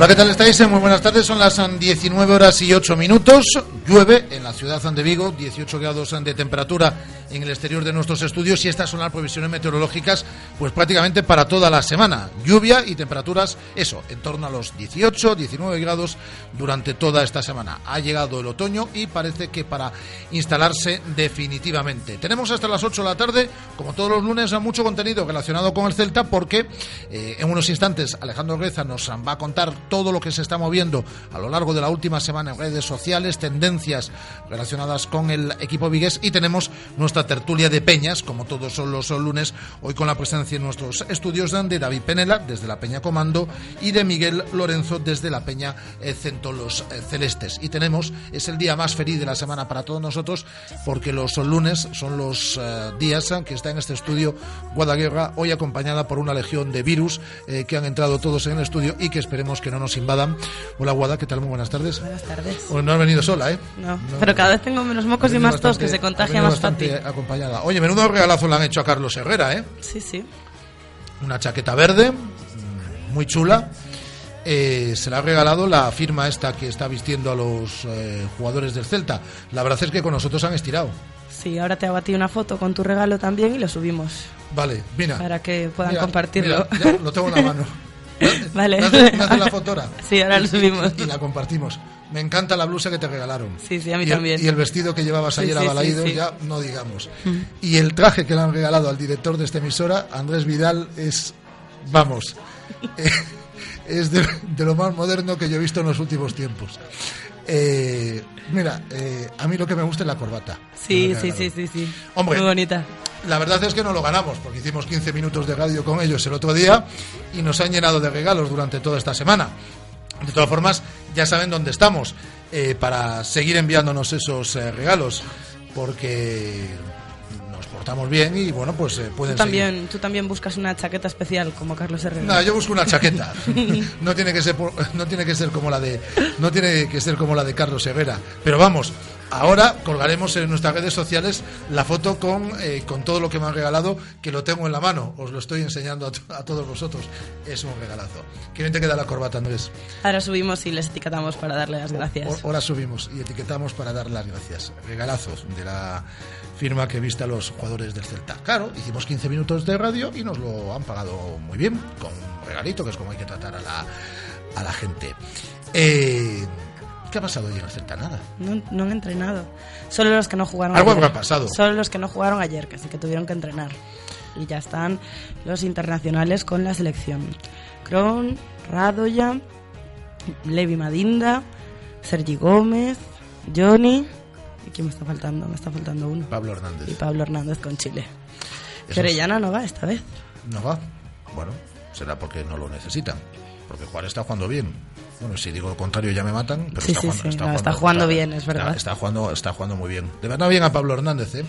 Hola, ¿qué tal estáis? Muy buenas tardes, son las 19 horas y 8 minutos. Llueve en la ciudad de Vigo, 18 grados de temperatura en el exterior de nuestros estudios y estas son las previsiones meteorológicas pues prácticamente para toda la semana. Lluvia y temperaturas, eso, en torno a los 18, 19 grados durante toda esta semana. Ha llegado el otoño y parece que para instalarse definitivamente. Tenemos hasta las 8 de la tarde, como todos los lunes, mucho contenido relacionado con el Celta porque eh, en unos instantes Alejandro Reza nos va a contar todo lo que se está moviendo a lo largo de la última semana en redes sociales, tendencias relacionadas con el equipo vigués y tenemos nuestra tertulia de peñas, como todos son los lunes, hoy con la presencia en nuestros estudios de David Penela desde la Peña Comando y de Miguel Lorenzo desde la Peña eh, Centolos eh, Celestes. Y tenemos, es el día más feliz de la semana para todos nosotros porque los lunes son los eh, días que está en este estudio Guadaguerra, hoy acompañada por una legión de virus que han entrado todos en el estudio y que esperemos que no nos invadan. Hola, Guada, ¿qué tal? Muy buenas tardes. Buenas tardes. Bueno, no has venido sola, ¿eh? No, pero cada vez tengo menos mocos y más tos, que se contagia más fácil. Acompañada. Oye, menudo regalazo le han hecho a Carlos Herrera, ¿eh? Sí, sí. Una chaqueta verde, muy chula. Eh, se le ha regalado la firma esta que está vistiendo a los eh, jugadores del Celta. La verdad es que con nosotros han estirado. Sí, ahora te abatí una foto con tu regalo también y lo subimos. Vale, mira. Para que puedan compartirlo. lo tengo en la mano. Vale. ¿Me la fotora? Sí, ahora lo subimos. Y, la compartimos. Me encanta la blusa que te regalaron. Sí, sí, a mí y también. y el vestido que llevabas ayer a Balaído, ya no digamos. Y el traje que le han regalado al director de esta emisora, Andrés Vidal, es, vamos, eh, es de, lo más moderno que yo he visto en los últimos tiempos. Eh, mira, eh, a mí lo que me gusta es la corbata. Sí, sí, sí, sí, sí. Hombre, Muy bonita. La verdad es que no lo ganamos, porque hicimos 15 minutos de radio con ellos el otro día y nos han llenado de regalos durante toda esta semana. De todas formas, ya saben dónde estamos eh, para seguir enviándonos esos eh, regalos, porque nos portamos bien y bueno, pues eh, pueden ¿Tú también, seguir. Tú también buscas una chaqueta especial como Carlos Herrera. No, yo busco una chaqueta. no tiene que ser no tiene que ser como la de no tiene que ser como la de Carlos Herrera, pero vamos, Ahora colgaremos en nuestras redes sociales la foto con, eh, con todo lo que me han regalado, que lo tengo en la mano. Os lo estoy enseñando a, todos vosotros. Es un regalazo. ¿Qué bien te queda la corbata, Andrés? Ahora subimos y les etiquetamos para darle las gracias. Ahora subimos y etiquetamos para dar las gracias. Regalazos de la firma que viste a los jugadores del Celta. Claro, hicimos 15 minutos de radio y nos lo han pagado muy bien, con un regalito, que es como hay que tratar a la, a la gente. Eh, ¿Qué ha pasado hoy en el Celta? Nada. No, no, han entrenado. Solo los que no jugaron Algo ayer. ha pasado. Solo los que no jugaron ayer, que sí que tuvieron que entrenar. Y ya están los internacionales con la selección. Kron, Radoya, Levi Madinda, Sergi Gómez, Johnny. ¿Y quién me está faltando? Me está faltando uno. Pablo Hernández. Y Pablo Hernández con Chile. Pero Orellana no va esta vez. No va. Bueno, será porque no lo necesitan. Porque Juan está jugando bien. Bueno, si digo lo contrario ya me matan, pero sí, está, sí, jugando, sí. está, No, jugando, está jugando bien, es verdad. Está, jugando, está jugando muy bien. De verdad bien a Pablo Hernández, ¿eh?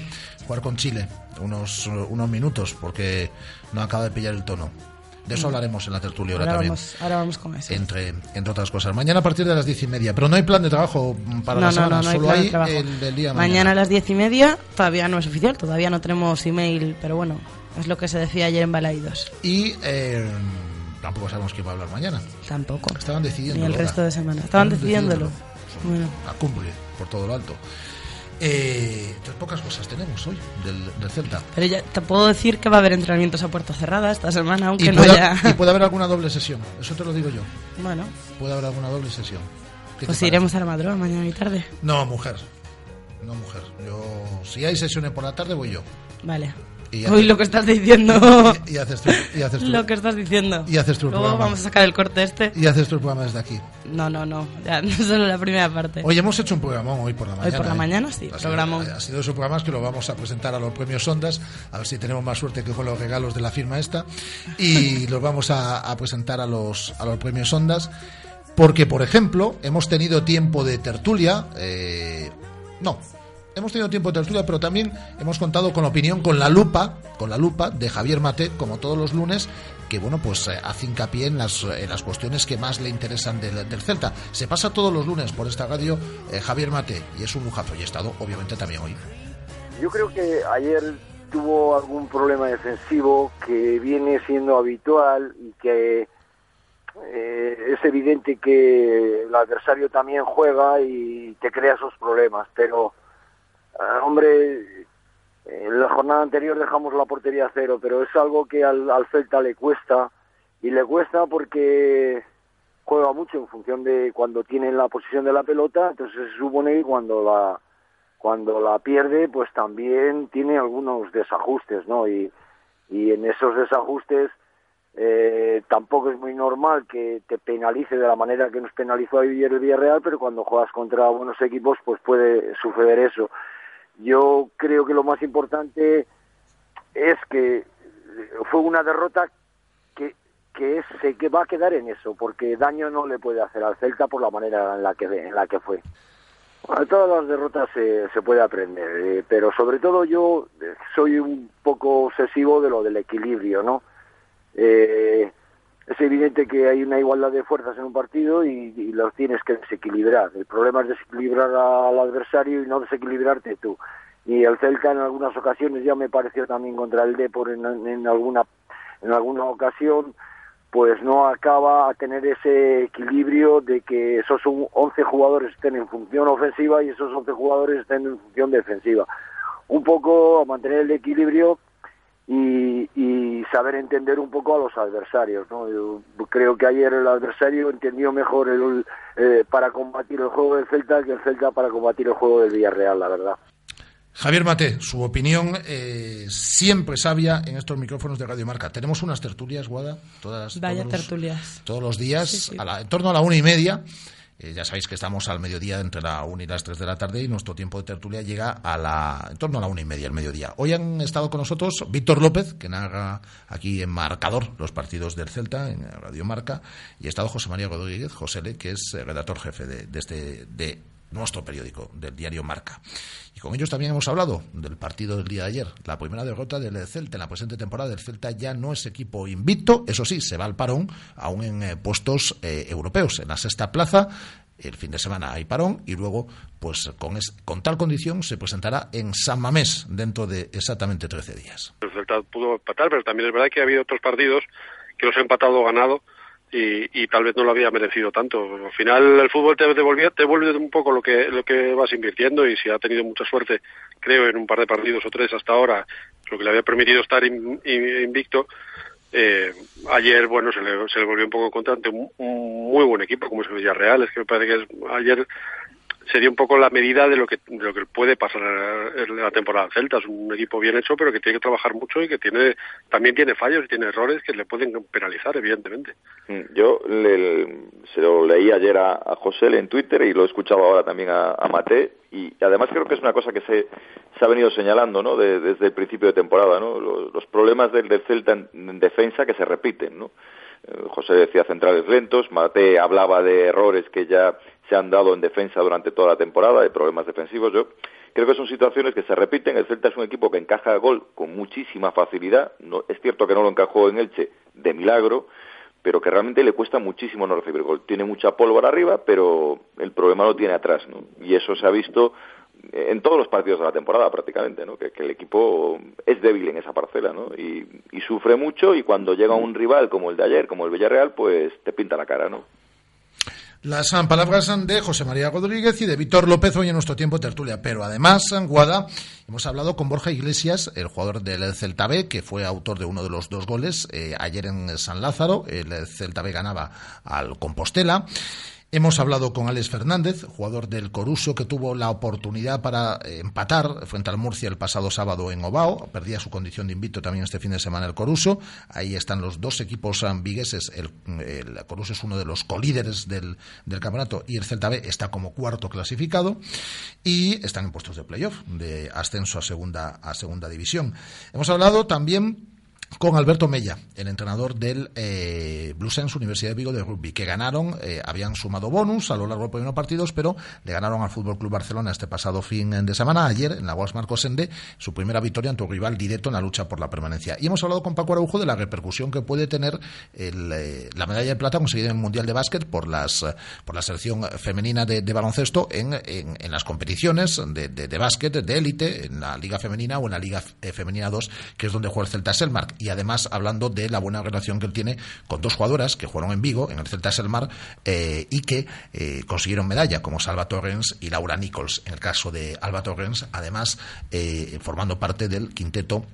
Jugar con Chile unos, unos minutos, porque no acaba de pillar el tono. De eso hablaremos en la tertulia ahora, ahora también. Vamos, ahora vamos con eso. Entre, entre otras cosas. Mañana a partir de las diez y media. Pero no hay plan de trabajo para no, la semana, no, no, no solo hay, hay, el del día mañana. mañana. a las diez y media todavía no es oficial, todavía no tenemos email, pero bueno, es lo que se decía ayer en Balaidos. Y eh, tampoco sabemos quién va a hablar mañana. Tampoco. Estaban decidiendo. Ni el resto de semana. Estaban decidiéndolo. Bueno. A cumple, por todo lo alto. Eh, entonces, pocas cosas tenemos hoy del, del, Celta. Pero ya te puedo decir que va a haber entrenamientos a puerta cerrada esta semana, aunque y no haya. Y puede haber alguna doble sesión, eso te lo digo yo. Bueno. Puede haber alguna doble sesión. Pues iremos a la madrugada mañana y tarde. No, mujer. No, mujer. Yo, si hay sesiones por la tarde, voy yo. Vale. Uy, lo que estás diciendo. Y, haces, tú, y haces Lo que estás diciendo. Y haces tu Luego vamos a sacar el corte este. Y haces tu programa desde aquí. No, no, no. Ya, no solo la primera parte. Hoy hemos hecho un programa hoy por la mañana. Hoy por la ¿eh? mañana, sí. Ha. Sido, ha sido esos programas que lo vamos a presentar a los premios Ondas. A ver si tenemos más suerte que con los regalos de la firma esta. Y los vamos a, a presentar a los, a los premios Ondas. Porque, por ejemplo, hemos tenido tiempo de tertulia. Eh, no, hemos tenido tiempo de tertulia, pero también hemos contado con la opinión, con la lupa, con la lupa de Javier Mate, como todos los lunes, que bueno, pues eh, hace hincapié en las, en las cuestiones que más le interesan del, del Celta. Se pasa todos los lunes por esta radio eh, Javier Mate y es un lujazo y ha estado obviamente también hoy. Yo creo que ayer tuvo algún problema defensivo que viene siendo habitual y que eh, es evidente que el adversario también juega y te crea esos problemas, pero eh, hombre, en la jornada anterior dejamos la portería cero, pero es algo que al, al Celta le cuesta y le cuesta porque juega mucho en función de cuando tiene la posición de la pelota, entonces se supone que cuando la cuando la pierde, pues también tiene algunos desajustes, ¿no? Y, y en esos desajustes eh, tampoco es muy normal que te penalice de la manera que nos penalizó ayer el Villarreal, pero cuando juegas contra buenos equipos, pues puede suceder eso. Yo creo que lo más importante es que fue una derrota que que se que va a quedar en eso, porque daño no le puede hacer al Celta por la manera en la que en la que fue. Bueno, todas las derrotas se, se puede aprender, eh, pero sobre todo yo eh, soy un poco obsesivo de lo del equilibrio, ¿no? Eh, es evidente que hay una igualdad de fuerzas en un partido y, y los tienes que desequilibrar. El problema es desequilibrar al adversario y no desequilibrarte tú. Y el Celta en algunas ocasiones ya me pareció también contra el Depor en, en alguna en alguna ocasión pues no acaba a tener ese equilibrio de que esos 11 jugadores estén en función ofensiva y esos 11 jugadores estén en función defensiva. Un poco a mantener el equilibrio y, y saber entender un poco a los adversarios. ¿no? Yo creo que ayer el adversario entendió mejor el, eh, para combatir el juego del Celta que el Celta para combatir el juego del Villarreal, la verdad. Javier Mate, su opinión eh, siempre sabia en estos micrófonos de Radio Marca. Tenemos unas tertulias, Guada, todas, Vaya todos, los, tertulias. todos los días, Sí, sí. A la, en torno a la una y media. Eh, ya sabéis que estamos al mediodía entre la una y las tres de la tarde y nuestro tiempo de tertulia llega a la, en torno a la una y media, el mediodía. Hoy han estado con nosotros Víctor López, que narra aquí en Marcador los partidos del Celta, en Radio Marca, y ha estado José María Rodríguez, José Le, que es eh, redactor jefe de, de este, de nuestro periódico, del diario Marca. Y con ellos también hemos hablado del partido del día de ayer, la primera derrota del Celta en la presente temporada. El Celta ya no es equipo invicto, eso sí, se va al parón, aún en eh, puestos eh, europeos, en la sexta plaza. El fin de semana hay parón y luego, pues con, es, con tal condición, se presentará en San Mamés dentro de exactamente 13 días. El Celta pudo empatar, pero también es verdad que ha habido otros partidos que los ha empatado o ganado y, y, tal vez no lo había merecido tanto. Al final el fútbol te devolvía, te devuelve un poco lo que lo que vas invirtiendo y si ha tenido mucha suerte, creo, en un par de partidos o tres hasta ahora, lo que le había permitido estar in, in, invicto, eh, ayer, bueno, se le, se le volvió un poco contra ante un, un muy buen equipo como es el Villarreal. Es que me parece que es, ayer sería un poco la medida de lo que de lo que puede pasar en la temporada Celta. Es un equipo bien hecho, pero que tiene que trabajar mucho y que tiene también tiene fallos y tiene errores que le pueden penalizar, evidentemente. Yo le, se lo leí ayer a, José en Twitter y lo he escuchado ahora también a, Mate y además creo que es una cosa que se, se ha venido señalando ¿no? De, desde el principio de temporada, ¿no? los, problemas del, Celta en, en defensa que se repiten, ¿no? José decía centrales lentos, Mate hablaba de errores que ya se han dado en defensa durante toda la temporada, de problemas defensivos. Yo creo que son situaciones que se repiten. El Celta es un equipo que encaja gol con muchísima facilidad. No, es cierto que no lo encajó en Elche de milagro, pero que realmente le cuesta muchísimo no recibir gol. Tiene mucha pólvora arriba, pero el problema lo tiene atrás, ¿no? Y eso se ha visto en todos los partidos de la temporada prácticamente, ¿no? Que, el equipo es débil en esa parcela, ¿no? Y, y, sufre mucho y cuando llega un rival como el de ayer, como el Villarreal, pues te pinta la cara, ¿no? Las palabras de José María Rodríguez y de Víctor López hoy en nuestro tiempo tertulia. Pero además, Guada, hemos hablado con Borja Iglesias, el jugador del Celta B, que fue autor de uno de los dos goles eh, ayer en San Lázaro. El Celta B ganaba al Compostela. Hemos hablado con Alex Fernández, jugador del Coruso, que tuvo la oportunidad para eh, empatar frente al Murcia el pasado sábado en Ovao. Perdía su condición de invito también este fin de semana el Coruso. Ahí están los dos equipos ambigueses. El, el Coruso es uno de los colíderes del, del, campeonato y el Celta B está como cuarto clasificado. Y están en puestos de playoff, de ascenso a segunda, a segunda división. Hemos hablado también con Alberto Mella, el entrenador del eh, Bluesense Universidad de Vigo de rugby, que ganaron, eh, habían sumado bonus a lo largo de los primeros partidos, pero le ganaron al Fútbol Club Barcelona este pasado fin de semana, ayer en la Guas Marcos Ende, su primera victoria ante un rival directo en la lucha por la permanencia. Y hemos hablado con Paco Araujo de la repercusión que puede tener el, eh, la medalla de plata conseguida en el Mundial de Básquet por las por la selección femenina de, baloncesto en, en, las competiciones de, de, de básquet de élite, en la Liga Femenina o en la Liga Femenina 2, que es donde juega el Celta Selmark y además hablando de la buena relación que él tiene con dos jugadoras que jugaron en Vigo, en el Celta Selmar, eh, y que eh, consiguieron medalla, como Salva Torrens y Laura Nichols. En el caso de Alba Torrens, además, eh, formando parte del quinteto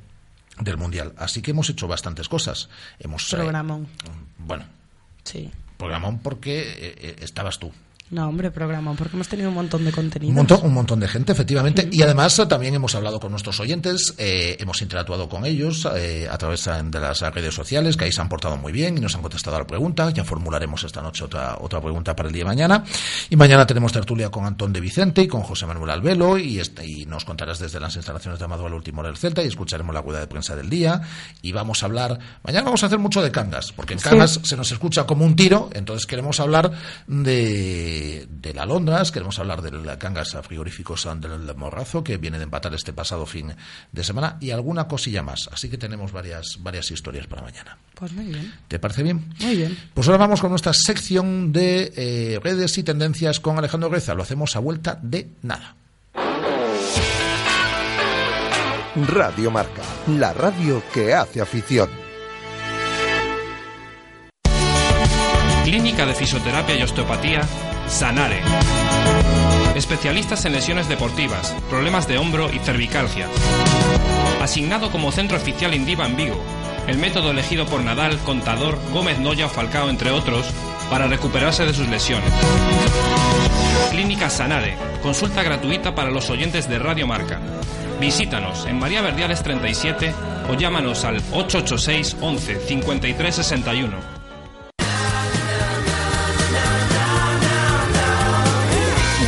del Mundial. Así que hemos hecho bastantes cosas. Hemos, Programón. bueno. Sí. Programón porque estabas tú. No, hombre, programa, porque hemos tenido un montón de contenido. Un montón, un montón de gente, efectivamente. Y además también hemos hablado con nuestros oyentes, eh, hemos interactuado con ellos eh, a través de las redes sociales, que ahí se han portado muy bien y nos han contestado a la pregunta. Ya formularemos esta noche otra, otra pregunta para el día de mañana. Y mañana tenemos tertulia con Antón de Vicente y con José Manuel Albelo y, este, y nos contarás desde las instalaciones de Amado al último del Celta y escucharemos la rueda de prensa del día. Y vamos a hablar, mañana vamos a hacer mucho de Cangas, porque en Cangas sí. se nos escucha como un tiro, entonces queremos hablar de, de la Londras, queremos hablar del Cangas frigoríficos del Morrazo, que viene de empatar este pasado fin de semana, y alguna cosilla más. Así que tenemos varias, varias historias para mañana. Pues muy bien. ¿Te parece bien? Muy bien. Pues ahora vamos con nuestra sección de eh, redes y tendencias con Alejandro Greza. Lo hacemos a vuelta de nada. Radio Marca, la radio que hace afición. Clínica de Fisioterapia y Osteopatía Sanare. Especialistas en lesiones deportivas, problemas de hombro y cervicalgia. Asignado como centro oficial Indiva en Vigo. El método elegido por Nadal, Contador, Gómez Noya Falcao, entre otros, para recuperarse de sus lesiones. Clínica Sanare. Consulta gratuita para los oyentes de Radio Marca. Visítanos en María Verdiales 37 o llámanos al 886 11 53 61.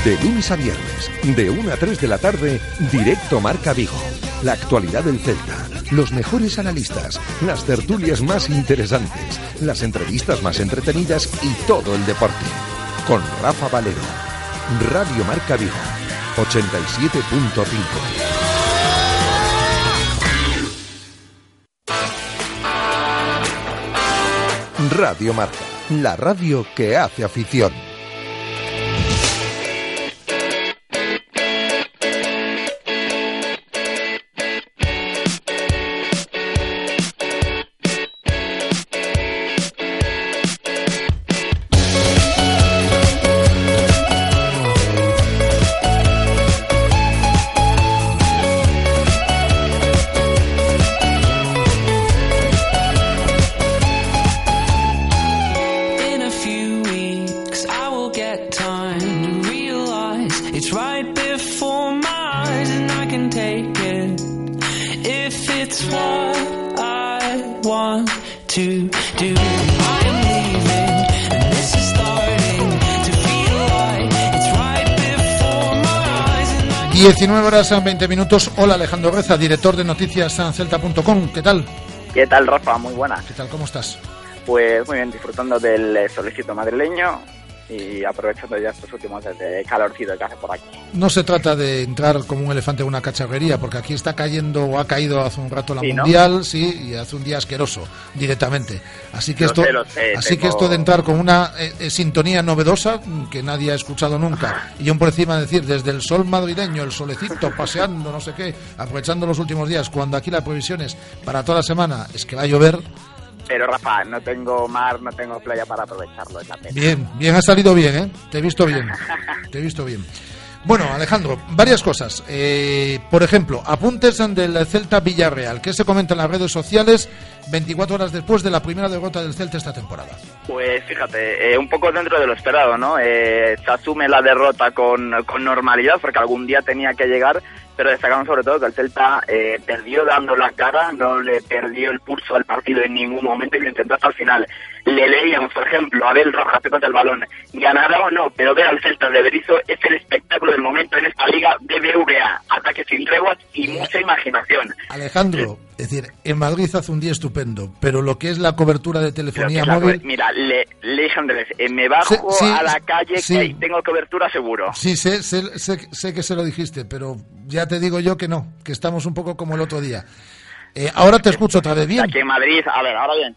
De lunes a viernes, de 1 a 3 de la tarde, directo Marca Vigo. La actualidad del Celta, los mejores analistas, las tertulias más interesantes, las entrevistas más entretenidas y todo el deporte. Con Rafa Valero. Radio Marca Vigo, 87.5. Radio Marca, la radio que hace afición. 19 horas a 20 minutos. Hola Alejandro Reza, director de noticias Celta.com. ¿Qué tal? ¿Qué tal, Rafa? Muy buenas. ¿Qué tal? ¿Cómo estás? Pues muy bien, disfrutando del solecito madrileño y aprovechando ya estos últimos de calorcito que hace por aquí. No se trata de entrar como un elefante en una cacharrería, porque aquí está cayendo o ha caído hace un rato la Sí, ¿no? mundial, sí, y hace un día asqueroso directamente. Así que Lo esto, sé, lo sé, así tengo- que esto de entrar con una eh, eh, sintonía novedosa que nadie ha escuchado nunca, y yo por encima de decir desde el sol madrileño, el solecito, paseando, no sé qué, aprovechando los últimos días, cuando aquí la previsión es para toda la semana es que va a llover. Pero Rafa, no tengo mar, no tengo playa para aprovecharlo, es la pena. Bien, bien, ha salido bien, ¿eh? Te he visto bien. Te he visto bien. Bueno, Alejandro, varias cosas. Eh, por ejemplo, apuntes del Celta Villarreal. ¿Qué se comenta en las redes sociales 24 horas después de la primera derrota del Celta esta temporada? Pues fíjate, eh, un poco dentro de lo esperado, ¿no? Eh, se asume la derrota con, con normalidad porque algún día tenía que llegar pero destacamos sobre todo que el Celta eh, perdió dando la cara, no le perdió el pulso al partido en ningún momento y lo intentó hasta el final. Le leíamos, por ejemplo, a Abel Rojas que el balón. Ganará o no, pero ver al Celta de Berizzo es el espectáculo del momento en esta liga BBVA. Ataques sin treguas y mucha imaginación. Alejandro, es decir, en Madrid hace un día estupendo, pero lo que es la cobertura de telefonía móvil... mira, le, le Andrés, eh, me bajo a la calle que tengo cobertura seguro. Sí, sé, sé, sé, que se lo dijiste, pero ya te digo yo que no, que estamos un poco como el otro día. Eh, ahora te escucho otra vez bien. Aquí en Madrid, a ver, ahora bien.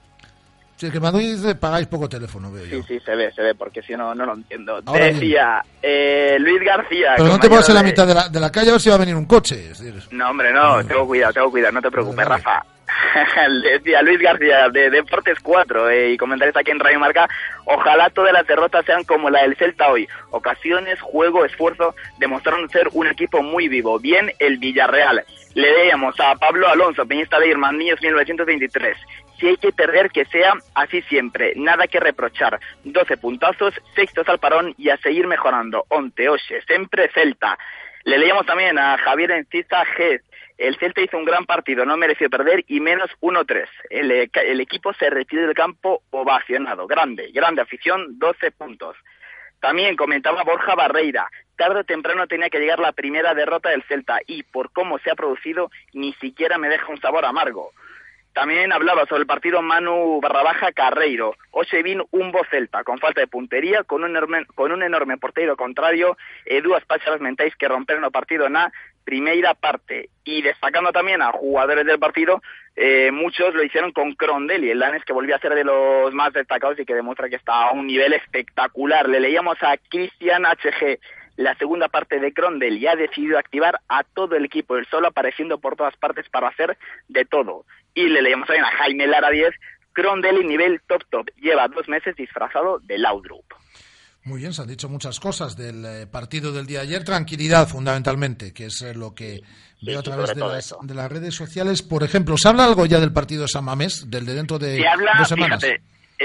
Sí, que en Madrid pagáis poco teléfono, veo yo. Sí, sí, se ve, se ve, porque si no, no lo entiendo. decía, eh, Luis García. Pero no te pongas en la mitad de la, de la calle a ver si va a venir un coche. No, hombre, no, tengo cuidado, tengo cuidado, no te preocupes, Rafa. decía Luis García de Deportes 4 eh, y comentarista aquí en Radio Marca, ojalá todas las derrotas sean como la del Celta hoy. Ocasiones, juego, esfuerzo, demostraron ser un equipo muy vivo. Bien el Villarreal. Le veíamos a Pablo Alonso, peñista de Niños 1923. Si hay que perder, que sea así siempre. Nada que reprochar. 12 puntazos, sextos al parón y a seguir mejorando. Onte, oxe, siempre Celta. Le leíamos también a Javier Encista G. El Celta hizo un gran partido, no mereció perder y menos 1-3. El, el, equipo se retiró del campo ovacionado. Grande, grande afición, 12 puntos. También comentaba Borja Barreira, tarde o temprano tenía que llegar la primera derrota del Celta y por cómo se ha producido ni siquiera me deja un sabor amargo. También hablaba sobre el partido Manu Barrabaja Carreiro. vino un celta, con falta de puntería, con un enorme, con un enorme portero contrario, e dúas pácharas mentais que romperon el partido na primera parte. Y destacando también a jugadores del partido, eh, muchos lo hicieron con Crondelli, el danés que volvió a ser de los más destacados y que demuestra que está a un nivel espectacular. Le leíamos a Christian HG, la segunda parte de Crondel y ha decidido activar a todo el equipo, el solo apareciendo por todas partes para hacer de todo. Y le leemos también a Jaime Lara 10, Crondel nivel top top, lleva dos meses disfrazado de Laudrup. Muy bien, se han dicho muchas cosas del eh, partido del día de ayer. Tranquilidad, fundamentalmente, que es eh, lo que veo a través de las, redes sociales. Por ejemplo, ¿se habla algo ya del partido de San Mamés, del de dentro de dos semanas?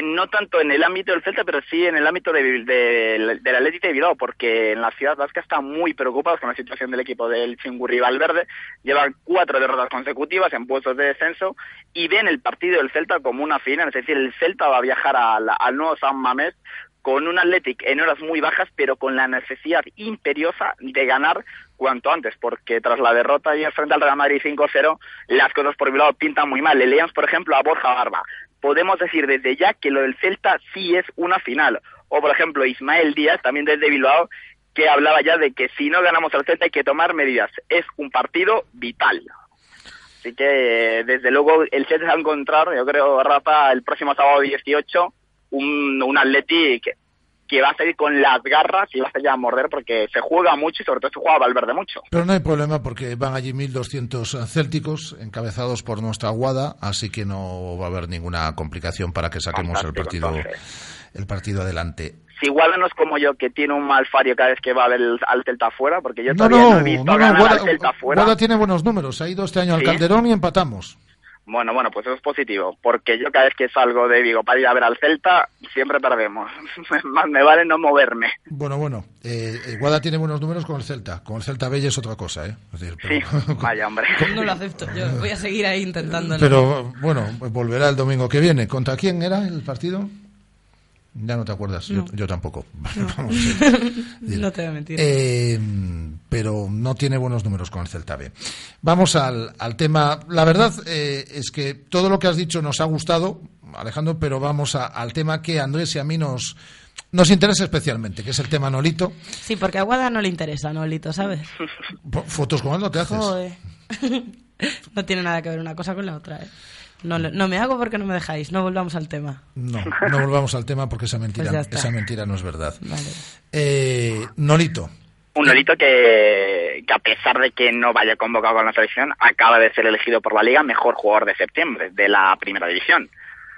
No tanto en el ámbito del Celta, pero sí en el ámbito de, de, del Atlético de Bilbao, porque en la ciudad vasca están muy preocupados con la situación del equipo del Chingurri Valverde. Llevan cuatro derrotas consecutivas en puestos de descenso y ven el partido del Celta como una final. Es decir, el Celta va a viajar al nuevo San Mamés con un Athletic en horas muy bajas, pero con la necesidad imperiosa de ganar cuanto antes, porque tras la derrota ayer frente al Real Madrid 5-0, las cosas por Bilbao pintan muy mal. Le leíamos, por ejemplo, a Borja Barba podemos decir desde ya que lo del Celta sí es una final. O, por ejemplo, Ismael Díaz, también desde Bilbao, que hablaba ya de que si no ganamos al Celta hay que tomar medidas. Es un partido vital. Así que, desde luego, el Celta va a encontrar, yo creo, Rafa, el próximo sábado 18, un, un Atleti que va a seguir con las garras y va a salir a morder porque se juega mucho y sobre todo se juega Valverde mucho. Pero no hay problema porque van allí 1.200 célticos encabezados por nuestra Guada, así que no va a haber ninguna complicación para que saquemos el partido el partido adelante. Si Guada no es como yo, que tiene un mal fario cada vez que va a ver al Celta afuera, porque yo todavía no, he visto al Celta afuera. Guada tiene buenos números, ha ido este año al Calderón y empatamos. Bueno, bueno, pues eso es positivo, porque yo cada vez que salgo de Vigo para ir a ver al Celta, siempre perdemos. Más me vale no moverme. Bueno, bueno, eh, eh, Guada tiene buenos números con el Celta. Con el Celta Bella es otra cosa, ¿eh? Sí, vaya hombre. No lo acepto, yo voy a seguir ahí intentándolo. Pero bueno, volverá el domingo que viene. ¿Contra quién era el partido? Ya no te acuerdas, yo, tampoco. No. te voy a mentir. Eh, pero no tiene buenos números con el Celta B. Vamos al, tema. La verdad eh, es que todo lo que has dicho nos ha gustado, Alejandro, pero vamos al tema que a Andrés y a mí nos, nos interesa especialmente, que es el tema Nolito. Sí, porque a Guada no le interesa Nolito, ¿sabes? Fotos con él no te haces. no tiene nada que ver una cosa con la otra, ¿eh? No, no me hago porque no me dejáis. No volvamos al tema. No, no volvamos al tema porque esa mentira, pues esa mentira no es verdad. Eh, Nolito. Un Nolito que, que, a pesar de que no vaya convocado con la selección, acaba de ser elegido por la Liga mejor jugador de septiembre de la primera división.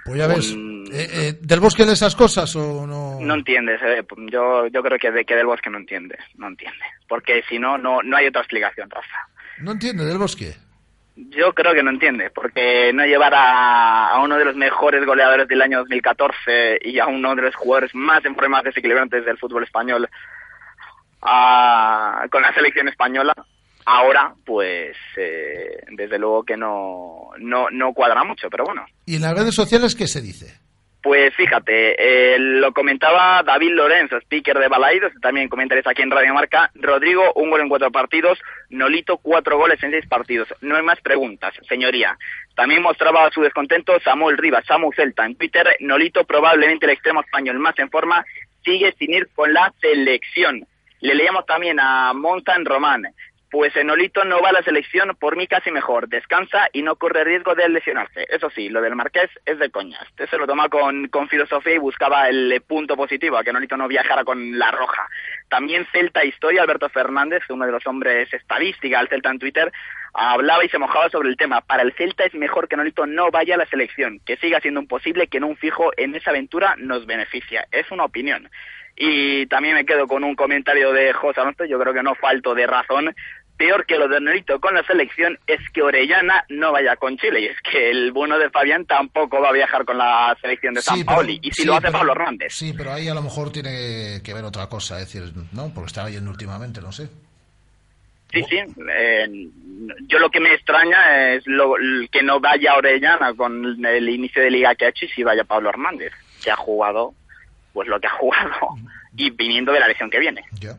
Pues ya ves. Un- Eh, eh, ¿Del Bosque de esas cosas o no? No entiendes, eh, yo, yo creo que, de, que del bosque no entiende, no entiende. Porque si no, no, no hay otra explicación, Rafa. No entiende del Bosque. Yo creo que no entiende, porque no llevar a, uno de los mejores goleadores del año 2014 y a uno de los jugadores más en forma desequilibrantes del fútbol español a- con la selección española, ahora, pues, eh, desde luego que no, no, no cuadra mucho, pero bueno. ¿Y en las redes sociales qué se dice? Pues fíjate, eh, lo comentaba David Lorenzo, speaker de Balaidos, también comentaréis aquí en Radio Marca. Rodrigo, un gol en cuatro partidos. Nolito, cuatro goles en seis partidos. No hay más preguntas, señoría. También mostraba su descontento Samuel Rivas, Samu Celta. En Twitter, Nolito, probablemente el extremo español más en forma, sigue sin ir con la selección. Le leíamos también a Montan Román. Pues en Nolito no va a la selección, por mí casi mejor. Descansa y no corre riesgo de lesionarse. Eso sí, lo del Marqués es de coña. Este se lo toma con, con filosofía y buscaba el eh, punto positivo, a que Nolito no viajara con la roja. También Celta Historia, Alberto Fernández, uno de los hombres estadística al Celta en Twitter, hablaba y se mojaba sobre el tema. Para el Celta es mejor que Nolito no vaya a la selección, que siga siendo un posible que no un fijo en esa aventura nos beneficia. Es una opinión. Y también me quedo con un comentario de José Alonso, yo creo que no falto de razón. Peor que lo de Nolito con la selección es que Orellana no vaya con Chile. Y es que el bueno de Fabián tampoco va a viajar con la selección de San pero- Paoli. Y si sí, lo hace pero- Pablo Hernández. Sí, pero ahí a lo mejor tiene que ver otra cosa, es decir, ¿no? Porque estaba yendo últimamente, no sé. Sí, sí. eh, yo lo que me extraña es lo, que no vaya Orellana con el inicio de liga que ha hecho y si vaya Pablo Hernández, que ha jugado pues lo que ha jugado y viniendo de la lesión que viene. Ya.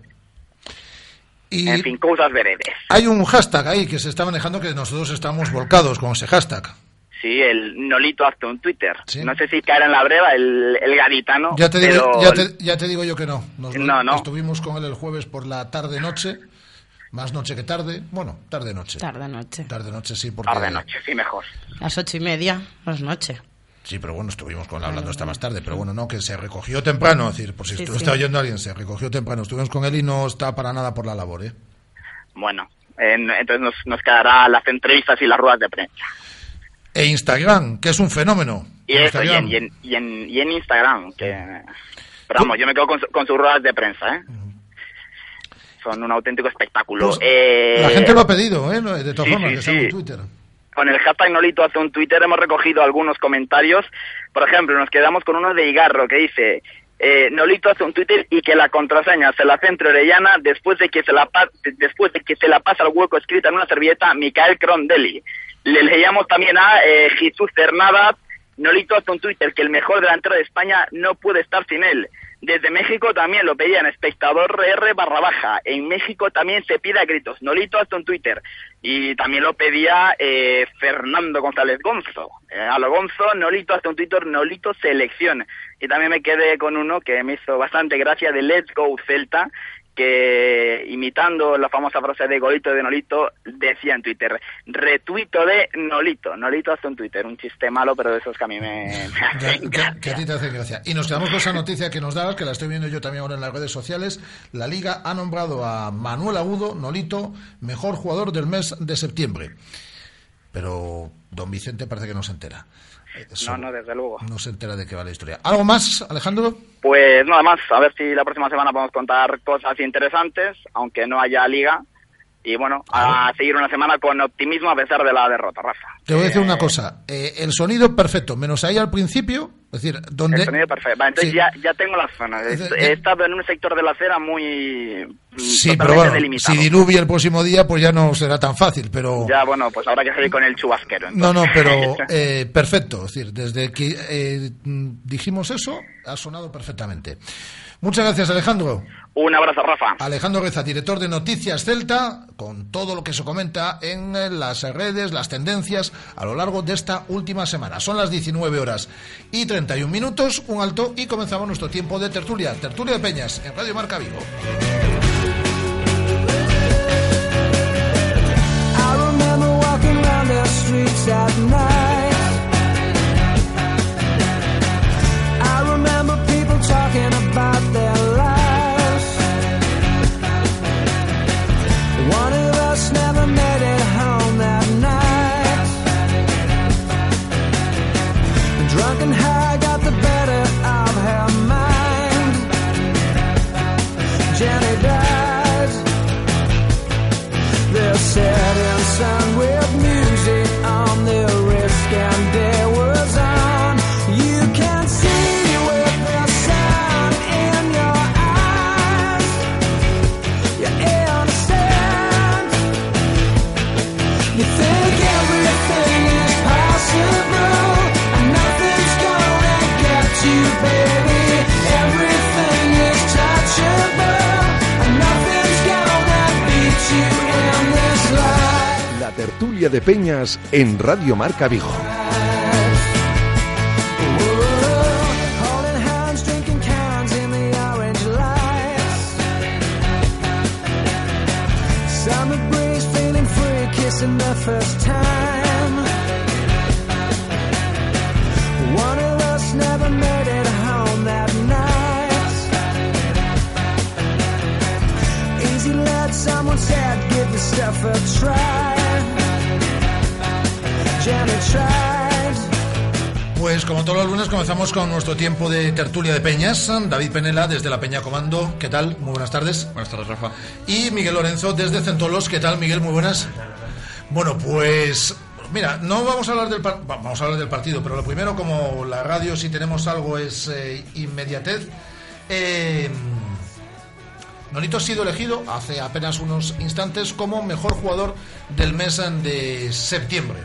Y En fin, cosas veredes. hay un hashtag ahí que se está manejando que nosotros estamos volcados con ese hashtag. Sí, el Nolito hace un Twitter. Sí. No sé si caerá en la breva el, el gaditano. Ya te, digo, pero- ya, te, ya te digo yo que no. Nos- No, no. Estuvimos con él el jueves por la tarde-noche, más noche que tarde. Bueno, tarde-noche. Tarde-noche. Tarde-noche, sí, porque... Tarde-noche, sí, mejor. Las ocho y media, no es noche. Sí, pero bueno, estuvimos con él hablando hasta más tarde. Pero bueno, no, que se recogió temprano. Es decir, por si Sí, sí. está oyendo a alguien, se recogió temprano. Estuvimos con él y no está para nada por la labor, ¿eh? Bueno, en- entonces nos, nos quedará las entrevistas y las ruedas de prensa. E Instagram, que es un fenómeno. Y eso, y en, y, en, y, en, y en Instagram, que... Pero vamos, yo me quedo con, su- con sus ruedas de prensa, ¿eh? Son un auténtico espectáculo. Pues, Eh, La gente lo ha pedido, ¿eh? De todas sí, formas, sí, que está en. Twitter. Con el hashtag Nolito hace un Twitter hemos recogido algunos comentarios. Por ejemplo, nos quedamos con uno de Igarro que dice... Eh, Nolito hace un Twitter y que la contraseña se la hace entre Orellana después de que se la pa- después de que se la pasa al hueco escrita en una servilleta Micael Crondelli. Le leíamos también a eh, Jesús Cernadas, Nolito hace un Twitter que el mejor delantero de España no puede estar sin él. Desde México también lo pedían espectador R barra baja. En México también se pide a gritos. Nolito hace un Twitter. Y también lo pedía eh, Fernando González Gonzo. Eh, a lo Gonzo, Nolito hace un Twitter, Nolito selección. Y también me quedé con uno que me hizo bastante gracia de Let's Go Celta, que imitando la famosa frase de Golito de Nolito, decía en Twitter, retuito de Nolito. Nolito hace un Twitter, un chiste malo, pero de esos que a mí me, que a ti te hace gracia. Y nos quedamos con esa noticia que nos dabas, que la estoy viendo yo también ahora en las redes sociales. La Liga ha nombrado a Manuel Agudo, Nolito, mejor jugador del mes de septiembre. Pero don Vicente parece que no se entera. Eso- No, no, desde luego. no se entera de qué va la historia. ¿Algo más, Alejandro? Pues nada más, a ver si la próxima semana podemos contar cosas interesantes, aunque no haya liga. Y bueno, a seguir una semana con optimismo a pesar de la derrota, Rafa. Te voy a decir Eh, una cosa. Eh, el sonido perfecto, menos ahí al principio. Es decir, donde. El sonido perfecto. Vale, entonces Sí. ya, ya tengo la zona. He, Eh, he eh. estado en un sector de la acera muy... mm, Sí, pero bueno, delimitado. si diluvia el próximo día, pues ya no será tan fácil. Pero. Ya, bueno, pues habrá que salir con el chubasquero. No, no, pero eh, perfecto. Es decir, desde que eh, dijimos eso, ha sonado perfectamente. Muchas gracias, Alejandro. Un abrazo, Rafa. Alejandro Reza, director de Noticias Celta, con todo lo que se comenta en eh, las redes, las tendencias a lo largo de esta última semana. Son las 19 horas y 31 minutos, un alto y comenzamos nuestro tiempo de tertulia. Tertulia de Peñas en Radio Marca Vigo. I remember walking around the streets at night. said Tertulia de Peñas en Radio Marca Vigo. Try. Jenny tried. Pues como todos los lunes comenzamos con nuestro tiempo de tertulia de peñas. David Penela desde la Peña Comando, ¿qué tal? Muy buenas tardes. Buenas tardes, Rafa. Y Miguel Lorenzo desde Centolos, ¿qué tal Miguel? Muy buenas. Bueno, pues mira, no vamos a hablar del vamos a hablar del partido, pero lo primero como la radio si tenemos algo es eh, inmediatez. Eh, Nolito ha sido elegido hace apenas unos instantes como mejor jugador del mes de septiembre.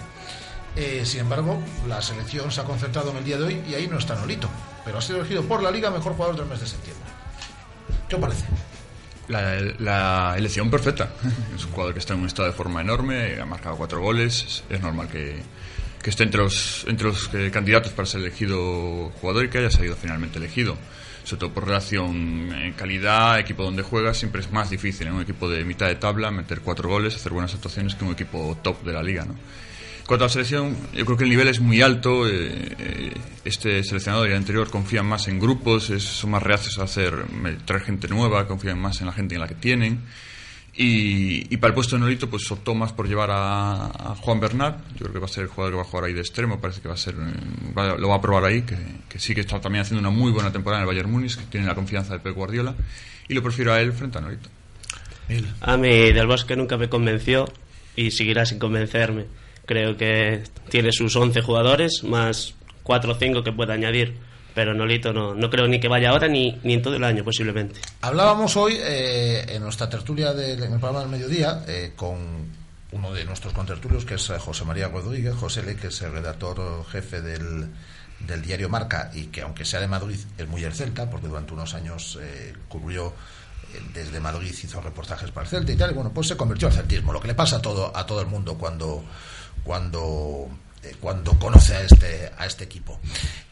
Eh, sin embargo, la selección se ha concentrado en el día de hoy y ahí no está Nolito, pero ha sido elegido por la liga mejor jugador del mes de septiembre. ¿Qué os parece? La, la elección perfecta. Es un jugador que está en un estado de forma enorme, ha marcado cuatro goles. Es, es normal que, que esté entre los, entre los eh, candidatos para ser elegido jugador y que haya salido finalmente elegido. Sobre todo por relación en calidad, equipo donde juega, siempre es más difícil en un equipo de mitad de tabla meter cuatro goles, hacer buenas actuaciones que un equipo top de la liga. ¿no? Cuanto a la selección, yo creo que el nivel es muy alto. eh, eh, este seleccionador y el anterior confían más en grupos, son más reacios a hacer traer gente nueva, confían más en la gente en la que tienen. Y, y para el puesto de Nolito, pues optó más por llevar a, a Juan Bernat. Yo creo que va a ser el jugador que va a jugar ahí de extremo. Parece que va a ser, va- lo va a probar ahí, que, que sí que está también haciendo una muy buena temporada en el Bayern Múnich, que tiene la confianza de Pep Guardiola. Y lo prefiero a él frente a Nolito. A mí Del Bosque nunca me convenció y seguirá sin convencerme. Creo que tiene sus 11 jugadores más 4 o 5 que puede añadir. Pero Nolito no, no creo ni que vaya ahora ni, ni en todo el año posiblemente. Hablábamos hoy eh, en nuestra tertulia del el programa del mediodía eh, con uno de nuestros contertulios, que es eh, José María Rodríguez, José Le, que es el redactor jefe del, del diario Marca y que aunque sea de Madrid es muy el Celta, porque durante unos años eh, cubrió eh, desde Madrid hizo reportajes para el Celta y tal, y bueno, pues se convirtió al celtismo, lo que le pasa a todo, a todo el mundo cuando, cuando, cuando conoce a este, a este equipo.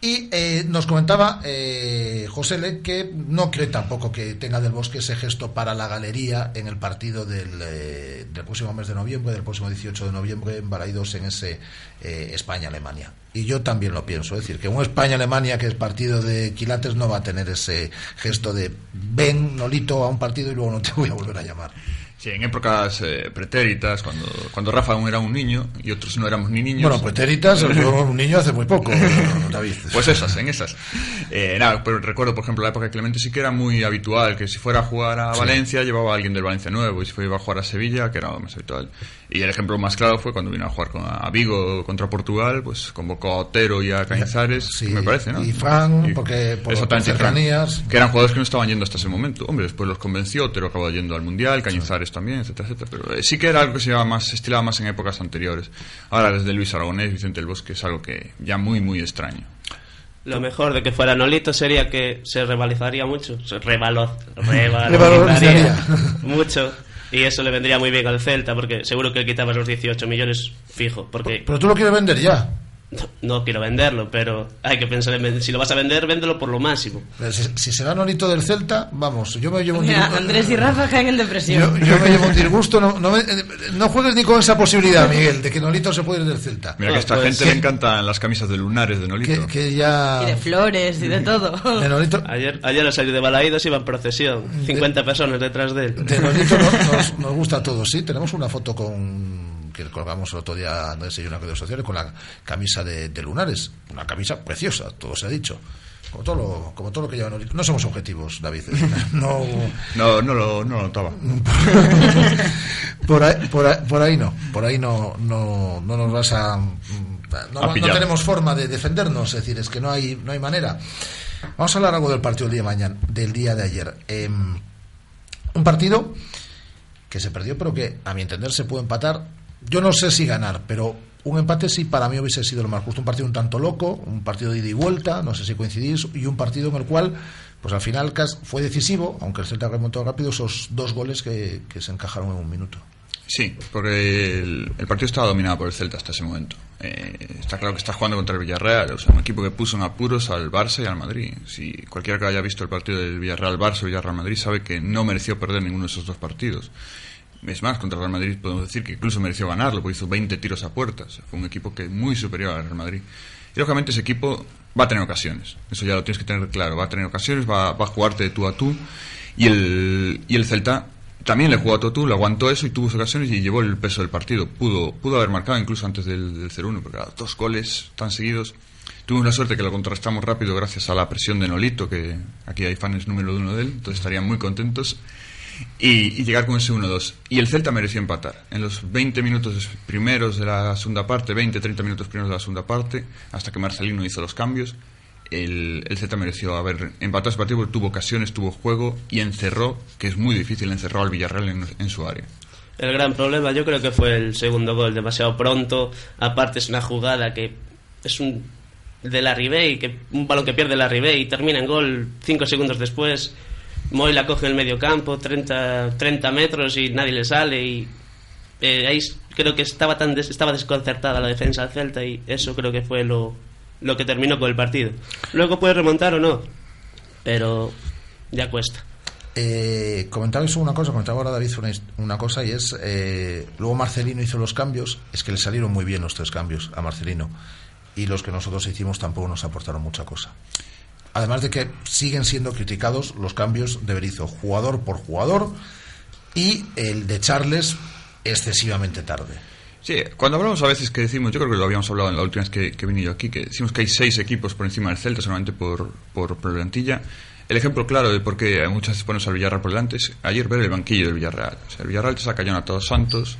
Y eh, nos comentaba eh, José Le que no cree tampoco que tenga del Bosque ese gesto para la galería en el partido del, eh, del próximo mes de noviembre, del próximo 18 de noviembre en en ese eh, España-Alemania. Y yo también lo pienso, es decir, que un España-Alemania que es partido de quilates no va a tener ese gesto de ven, Nolito, a un partido y luego no te voy a volver a llamar. Sí, en épocas eh, pretéritas, cuando, cuando Rafa aún era un niño y otros no éramos ni niños. Bueno, pretéritas, yo era un niño hace muy poco, David. Pues esas, en esas. Eh, nada, pero recuerdo, por ejemplo, la época de Clemente sí que era muy habitual que si fuera a jugar a Sí. Valencia llevaba a alguien del Valencia Nuevo y si fuera a jugar a Sevilla, que era más habitual. Y el ejemplo más claro fue cuando vino a jugar con, a Vigo contra Portugal, pues convocó a Otero y a Cañizares, Sí, me parece, ¿no? y Fran, porque por- Exactamente, por Fran, cercanías. que eran jugadores que no estaban yendo hasta ese momento. Hombre, después los convenció, Otero acabó yendo al Mundial, Cañizares también, etcétera, etcétera. Pero eh, sí que era algo que se llevaba más, se estilaba más en épocas anteriores. Ahora, desde Luis Aragonés, Vicente del Bosque, es algo que ya muy, muy extraño. Lo mejor de que fuera Nolito sería que se revalorizaría mucho. Se revalo- Revalorizaría. revalorizaría mucho. Y eso le vendría muy bien al Celta, porque seguro que quitabas los 18 millones fijo. Porque Pero tú lo quieres vender ya. No quiero venderlo, pero hay que pensar en. Si lo vas a vender, véndelo por lo máximo. Pero si, si se va Nolito del Celta, vamos, yo me llevo un Mira, disgusto. Andrés y Rafa caen en depresión. Yo, yo me llevo un disgusto. No, no, me- no juegues ni con esa posibilidad, Miguel, de que Nolito se puede ir del Celta. Mira que a esta pues gente que- le encantan las camisas de lunares de Nolito. Que, que ya. Y de flores y de todo. De Nolito, Ayer, ayer al salir de Balaídos iba en procesión. 50 personas detrás de él. de Nolito nos, nos- nos gusta a todos, sí. Tenemos una foto con, que colgamos el otro día no sé, en una redes sociales con la camisa de, de lunares. Una camisa preciosa, todo se ha dicho. Como todo lo, como todo lo que lleva Nolito. No somos objetivos, David. No, No, no lo, no lo notaba. por, ahí, por, ahí, por ahí no. Por ahí no, no, no nos vas a. No, A no tenemos forma de defendernos, es decir, es que no hay, no hay manera. Vamos a hablar algo del partido del día de mañana, del día de ayer. Em, un partido que se perdió, pero que a mi entender se puede empatar. Yo no sé si ganar, pero un empate sí para mí hubiese sido lo más justo. Un partido un tanto loco, un partido de ida y vuelta, no sé si coincidís, y un partido en el cual, pues al final fue decisivo, aunque el Celta remontó rápido, esos dos goles que, que se encajaron en un minuto. Sí, porque el, el partido estaba dominado por el Celta hasta ese momento. Eh, está claro que está jugando contra el Villarreal, o sea, un equipo que puso en apuros al Barça y al Madrid. Si cualquiera que haya visto el partido del Villarreal-Barça o Villarreal-Madrid sabe que no mereció perder ninguno de esos dos partidos. Es más, contra el Real Madrid podemos decir que incluso mereció ganarlo, porque hizo 20 tiros a puertas. Fue un equipo que muy superior al Real Madrid. Y lógicamente ese equipo va a tener ocasiones. Eso ya lo tienes que tener claro. Va a tener ocasiones, va, va a jugarte de tú a tú. Y el, y el Celta también le jugó a tú a tú, le aguantó eso y tuvo ocasiones y llevó el peso del partido. Pudo, pudo haber marcado incluso antes del, del 0-1, porque claro, dos goles tan seguidos. Tuvimos la suerte que lo contrastamos rápido gracias a la presión de Nolito, que aquí hay fans número uno de él, entonces estarían muy contentos. Y, llegar con ese 1-2. Y el Celta mereció empatar. En los 20 minutos primeros de la segunda parte, 20-30 minutos primeros de la segunda parte, hasta que Marcelino hizo los cambios, el, el Celta mereció haber empatado ese partido tuvo ocasiones, tuvo juego y encerró, que es muy difícil, encerró al Villarreal en, en su área. El gran problema yo creo que fue el segundo gol, demasiado pronto. Aparte es una jugada que es un de la Ribey, que un balón que pierde la Ribey y termina en gol cinco segundos después. Moy la coge en el medio campo, 30, 30 metros y nadie le sale y eh, ahí creo que estaba tan des- estaba desconcertada la defensa del Celta y eso creo que fue lo, lo que terminó con el partido. Luego puede remontar o no, pero ya cuesta. Eh, comentabais una cosa, comentaba ahora David una, una cosa y es, eh, luego Marcelino hizo los cambios, es que le salieron muy bien los tres cambios a Marcelino y los que nosotros hicimos tampoco nos aportaron mucha cosa. Además de que siguen siendo criticados los cambios de Berizzo, jugador por jugador y el de Charles excesivamente tarde. Sí, cuando hablamos a veces que decimos, yo creo que lo habíamos hablado en la última vez que, que he venido aquí, que decimos que hay seis equipos por encima del Celta solamente por, por, por plantilla. El ejemplo claro de por qué muchas veces ponemos al Villarreal por delante es ayer ver el banquillo del Villarreal. O sea, el Villarreal te saca a Jonathan Santos,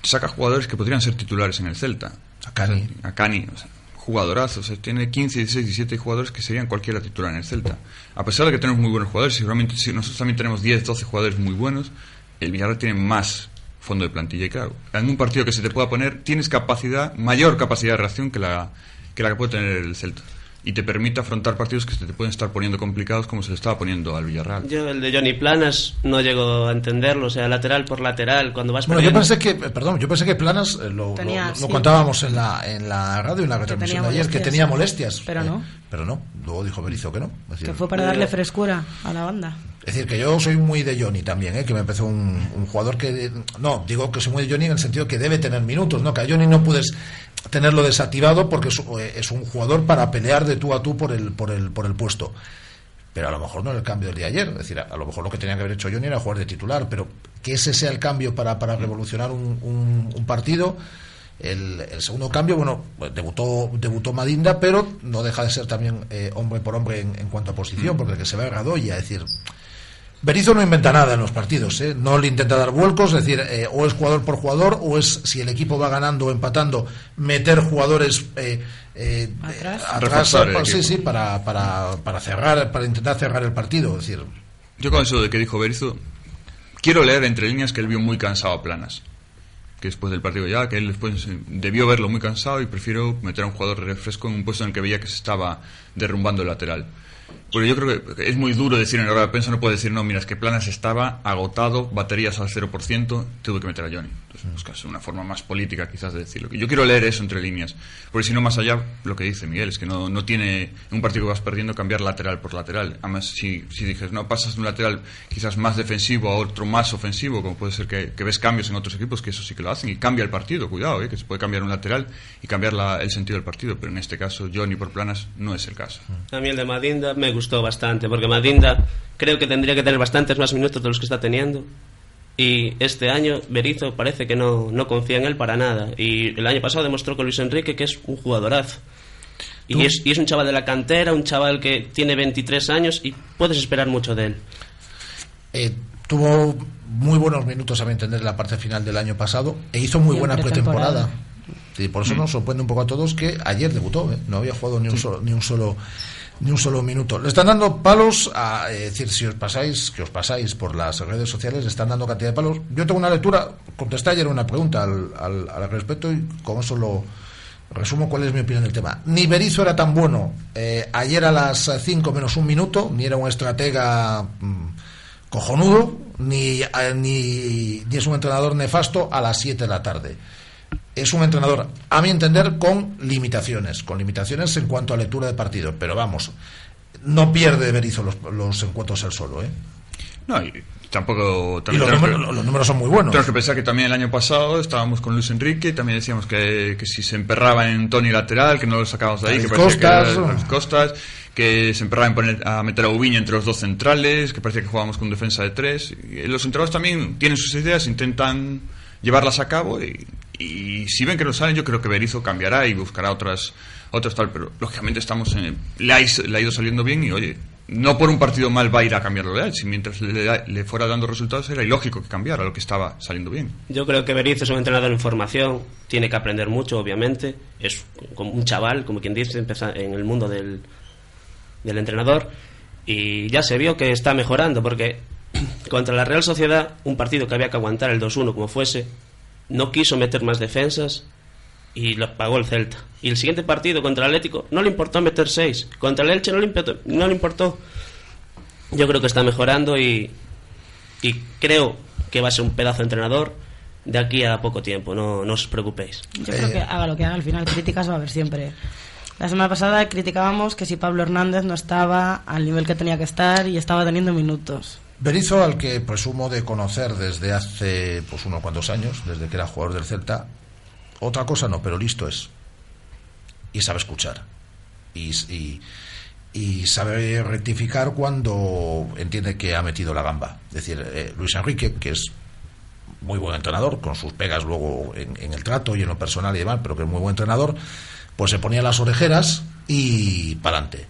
te saca jugadores que podrían ser titulares en el Celta. A Cani. A Cani, o sea, jugadorazos. O sea, tiene 15, 16, 17 jugadores que serían cualquiera titular en el Celta. A pesar de que tenemos muy buenos jugadores, seguramente si nosotros también tenemos 10, 12 jugadores muy buenos, el Villarreal tiene más fondo de plantilla. Y claro, en un partido que se te pueda poner, tienes capacidad, mayor capacidad de reacción que la que, la que puede tener el Celta. Y te permite afrontar partidos que se te pueden estar poniendo complicados como se le estaba poniendo al Villarreal. Yo el de Johnny Planas no llego a entenderlo, o sea, lateral por lateral, cuando vas Bueno, yo pensé que, eh, perdón, yo pensé que Planas, eh, lo, lo- Tenía, lo, sí. contábamos en la, en la radio, en la retransmisión de ayer, que tenía molestias. Pero Eh, no. Pero no, luego dijo Berizzo que no. Es decir, Que fue para darle frescura a la banda. Es decir, que yo soy muy de Johnny también, ¿eh? que me empezó un, un jugador que... No, digo que soy muy de Johnny en el sentido que debe tener minutos, ¿no? Que a Johnny no puedes tenerlo desactivado porque es, eh, es un jugador para pelear de tú a tú por el, por el, por el puesto. Pero a lo mejor no el cambio del día de ayer. Es decir, a, a lo mejor lo que tenía que haber hecho Johnny era jugar de titular, pero que ese sea el cambio para, para revolucionar un, un- un partido. El, el segundo cambio, bueno, pues debutó, debutó Madinda, pero no deja de ser también eh, hombre por hombre en, cuanto a posición, porque el que se va es Radoya, es decir, Berizzo no inventa nada en los partidos, ¿eh? no le intenta dar vuelcos, es decir, eh, o es jugador por jugador, o es si el equipo va ganando o empatando, meter jugadores eh, eh, Atrás. atrás, Reforzar el pa- sí, sí, para, para, para cerrar, para intentar cerrar el partido, es decir, Yo con eso de que dijo Berizzo, quiero leer entre líneas que él vio muy cansado a Planas. Que después del partido ya, que él después eh, debió verlo muy cansado y prefiero meter a un jugador refresco en un puesto en el que veía que se estaba derrumbando el lateral. Porque yo creo que es muy duro decir en la hora de prensa, no puede decir, no, mira, es que Planas estaba agotado, baterías al 0%, tuve que meter a Johnny. Entonces, pues, casi una forma más política quizás de decirlo. Yo quiero leer eso entre líneas, porque si no, más allá, lo que dice Miguel, es que no, no tiene, en un partido que vas perdiendo, cambiar lateral por lateral. Además, si, si dices, no, pasas de un lateral quizás más defensivo a otro más ofensivo, como puede ser que, que ves cambios en otros equipos, que eso sí que lo hacen, y cambia el partido, cuidado, ¿eh? que se puede cambiar un lateral y cambiar la- el sentido del partido, pero en este caso, Johnny por Planas no es el caso. A mí el de Madinda me gustó bastante, porque Madinda creo que tendría que tener bastantes más minutos de los que está teniendo. Y este año Berizzo parece que no, no confía en él para nada. Y el año pasado demostró con Luis Enrique que es un jugadorazo. Y es, y es un chaval de la cantera, un chaval que tiene 23 años y puedes esperar mucho de él. Eh, tuvo muy buenos minutos, a mi entender, en la parte final del año pasado e hizo muy buena pretemporada. pretemporada. Y por eso Mm. nos sorprende un poco a todos que ayer debutó, ¿eh? no había jugado ni un solo, ni un solo ni un solo minuto. Le están dando palos a eh, decir si os pasáis, que os pasáis por las redes sociales, le están dando cantidad de palos. Yo tengo una lectura, contesté ayer una pregunta al, al, al respecto y con eso lo resumo cuál es mi opinión del tema. Ni Berizzo era tan bueno eh, ayer a las 5 menos un minuto, ni era un estratega mm, cojonudo, ni, eh, ni, ni es un entrenador nefasto a las 7 de la tarde. Es un entrenador, a mi entender, con limitaciones, con limitaciones en cuanto a lectura de partido, pero vamos, no pierde Berizzo los, los encuentros él solo, ¿eh? No, y tampoco... Y los números, los números son muy buenos. Tenemos que pensar que también el año pasado estábamos con Luis Enrique y también decíamos que, que si se emperraba en Tony lateral, que no lo sacábamos de ahí, que parecía que Costas. era David Costas, que se emperraba en poner, a meter a Ubiña entre los dos centrales, que parecía que jugábamos con defensa de tres. Y los entrenadores también tienen sus ideas, intentan llevarlas a cabo y, y si ven que no salen, yo creo que Berizzo cambiará y buscará otras otras tal, pero lógicamente estamos en, le, ha, le ha ido saliendo bien y oye, no por un partido mal va a ir a cambiarlo de si mientras le, le fuera dando resultados era ilógico que cambiara lo que estaba saliendo bien. Yo creo que Berizzo es un entrenador en formación, tiene que aprender mucho, obviamente. Es como un chaval, como quien dice, empieza en el mundo del, del entrenador. Y ya se vio que está mejorando, porque contra la Real Sociedad, un partido que había que aguantar el 2-1 como fuese, no quiso meter más defensas y lo pagó el Celta. Y el siguiente partido contra el Atlético no le importó meter 6. Contra el Elche no le importó. No le importó. Yo creo que está mejorando y, y creo que va a ser un pedazo de entrenador de aquí a poco tiempo, no, no os preocupéis. Yo creo que haga lo que haga, al final críticas va a haber siempre. La semana pasada criticábamos que si Pablo Hernández no estaba al nivel que tenía que estar y estaba teniendo minutos. Berizzo, al que presumo de conocer desde hace pues unos cuantos años, desde que era jugador del Celta, otra cosa no, pero listo es. Y sabe escuchar. Y sabe rectificar cuando entiende que ha metido la gamba. Es decir, eh, Luis Enrique, que es muy buen entrenador, con sus pegas luego en, en, el trato y en lo personal y demás, pero que es muy buen entrenador, pues se ponía las orejeras y para adelante.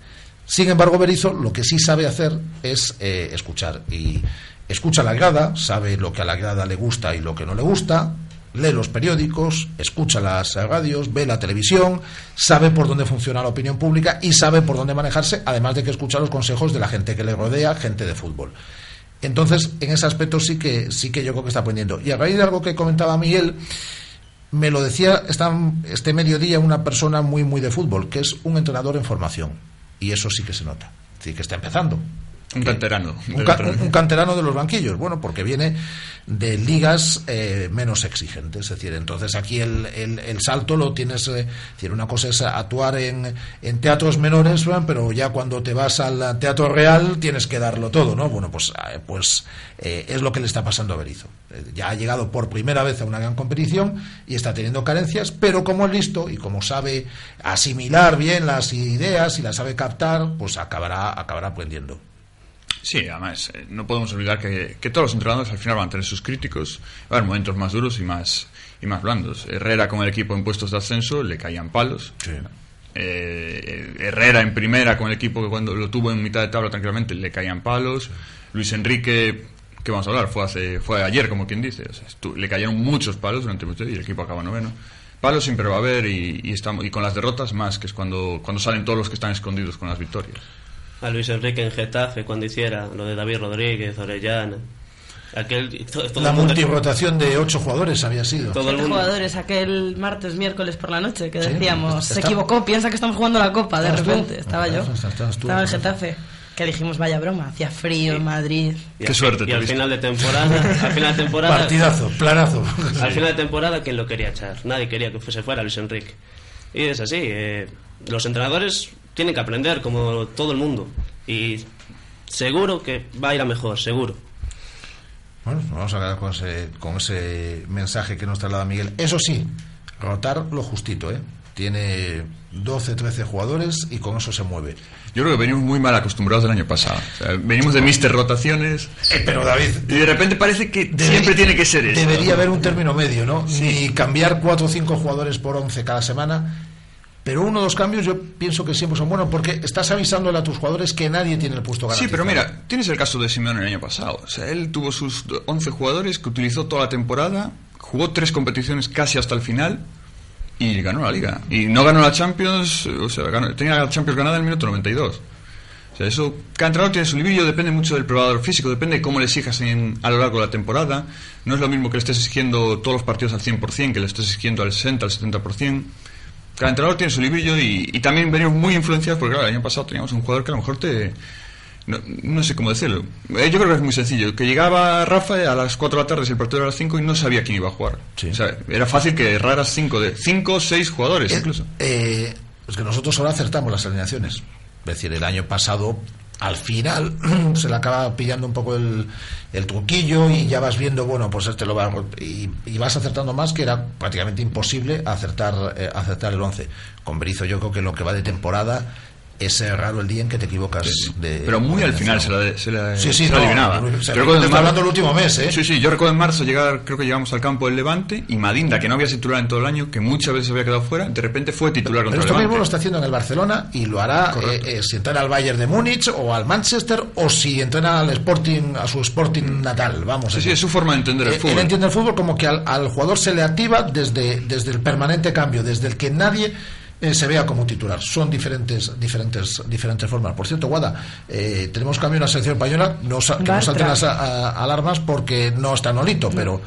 Sin embargo, Berizzo lo que sí sabe hacer es eh, escuchar. Y escucha a la grada, sabe lo que a la grada le gusta y lo que no le gusta, lee los periódicos, escucha las radios, ve la televisión, sabe por dónde funciona la opinión pública y sabe por dónde manejarse, además de que escucha los consejos de la gente que le rodea, gente de fútbol. Entonces, en ese aspecto sí que sí que yo creo que está aprendiendo. Y a raíz de algo que comentaba Miguel, me lo decía este mediodía una persona muy muy de fútbol, que es un entrenador en formación. Y eso sí que se nota. Sí que está empezando. Un canterano. Un, ca un, canterano de los banquillos. Bueno, porque viene de ligas eh, menos exigentes. Es decir, entonces aquí el, el, el salto lo tienes. Eh, es decir, una cosa es actuar en, en teatros menores, pero ya cuando te vas al teatro real tienes que darlo todo, ¿no? Bueno, pues, eh, pues es lo que le está pasando a Berizzo. ya ha llegado por primera vez a una gran competición y está teniendo carencias, pero como es listo y como sabe asimilar bien las ideas y las sabe captar, pues acabará, acabará aprendiendo. Sí, además, eh, no podemos olvidar que, que, todos los entrenadores al final van a tener sus críticos, va a haber momentos más duros y más, y más blandos. Herrera con el equipo en puestos de ascenso le caían palos. Sí. Eh, Herrera en primera con el equipo que cuando lo tuvo en mitad de tabla tranquilamente le caían palos. Luis Enrique, que vamos a hablar, fue hace fue ayer como quien dice, o sea, estuvo, le cayeron muchos palos durante mucho y el equipo acaba noveno. Palos siempre va a haber y, y, estamos, y con las derrotas más, que es cuando, cuando salen todos los que están escondidos con las victorias a Luis Enrique en Getafe cuando hiciera lo de David Rodríguez, Orellana. Aquel, todo, todo la multirotación de ocho jugadores había sido. Todo el mundo. jugadores aquel martes, miércoles por la noche que decíamos, sí, se equivocó, piensa que estamos jugando la Copa, de repente. Estaba yo. Estaba en Getafe. Que dijimos, vaya broma, hacía frío en Madrid. Y Qué suerte. Y al final de temporada, al final de temporada. Partidazo, planazo. Al final de temporada, ¿quién lo quería echar? Nadie quería que fuese fuera Luis Enrique. Y es así. Eh, los entrenadores tienen que aprender como todo el mundo y seguro que va a ir a mejor, seguro. Bueno, vamos a quedar con ese, con ese mensaje que nos traslada Miguel. Eso sí, rotar lo justito, ¿eh? Tiene 12, 13 jugadores y con eso se mueve. Yo creo que venimos muy mal acostumbrados del año pasado. O sea, venimos de Mister Rotaciones. Eh, pero David. Y de repente parece que siempre tiene que ser eso. Debería haber un término medio, ¿no? Ni cambiar 4 o 5 jugadores por 11 cada semana. Pero uno de los cambios yo pienso que siempre son buenos porque estás avisándole a tus jugadores que nadie tiene el puesto Sí, garantizado. pero mira, tienes el caso de Simeone el año pasado. O sea, él tuvo sus 11 jugadores que utilizó toda la temporada, jugó tres competiciones casi hasta el final y ganó la liga. Y no ganó la Champions, o sea, ganó- tenía la Champions ganada en el minuto 92. O sea, eso, cada entrenador tiene su libillo, depende mucho del probador físico, depende de cómo le exijas en- a lo largo de la temporada. No es lo mismo que le estés exigiendo todos los partidos al 100%, que le estés exigiendo al 60, al 70%. Cada entrenador tiene su libillo y, y también venimos muy influenciados porque claro, el año pasado teníamos un jugador que a lo mejor te... No, no sé cómo decirlo. Eh, Yo creo que es muy sencillo. Que llegaba Rafa a las 4 de la tarde, si el partido era a las 5 y no sabía quién iba a jugar. O sea, era fácil que erraras 5 de 5 o 6 jugadores incluso. Eh, es que nosotros ahora acertamos las alineaciones. Es decir, el año pasado, al final, se le acaba pillando un poco el, el truquillo y ya vas viendo, bueno, pues este lo va. Y, y vas acertando más, que era prácticamente imposible acertar, eh, acertar el 11. Con Berizzo, yo creo que lo que va de temporada. Es raro el día en que te equivocas de. Pero muy al final se la, se la, Sí, sí, se la no, adivinaba. o sea, mar- hablando del último mes, ¿eh? Sí, sí, yo recuerdo en marzo llegar, creo que llegamos al campo del Levante y Madinda, que no había titular en todo el año, que muchas veces había quedado fuera, de repente fue titular Pero contra el esto mismo lo está haciendo en el Barcelona y lo hará eh, eh, si entrena al Bayern de Múnich o al Manchester o si entrena al Sporting, a su Sporting natal. Vamos. Sí, sí, es su forma de entender el eh, fútbol. Él entiende el fútbol como que al, al jugador se le activa desde, desde el permanente cambio, desde el que nadie eh, se vea como titular. Son diferentes diferentes diferentes formas. Por cierto, Guada, eh, tenemos cambio en la selección española. No, que no salten las a- a- alarmas porque no está Nolito, pero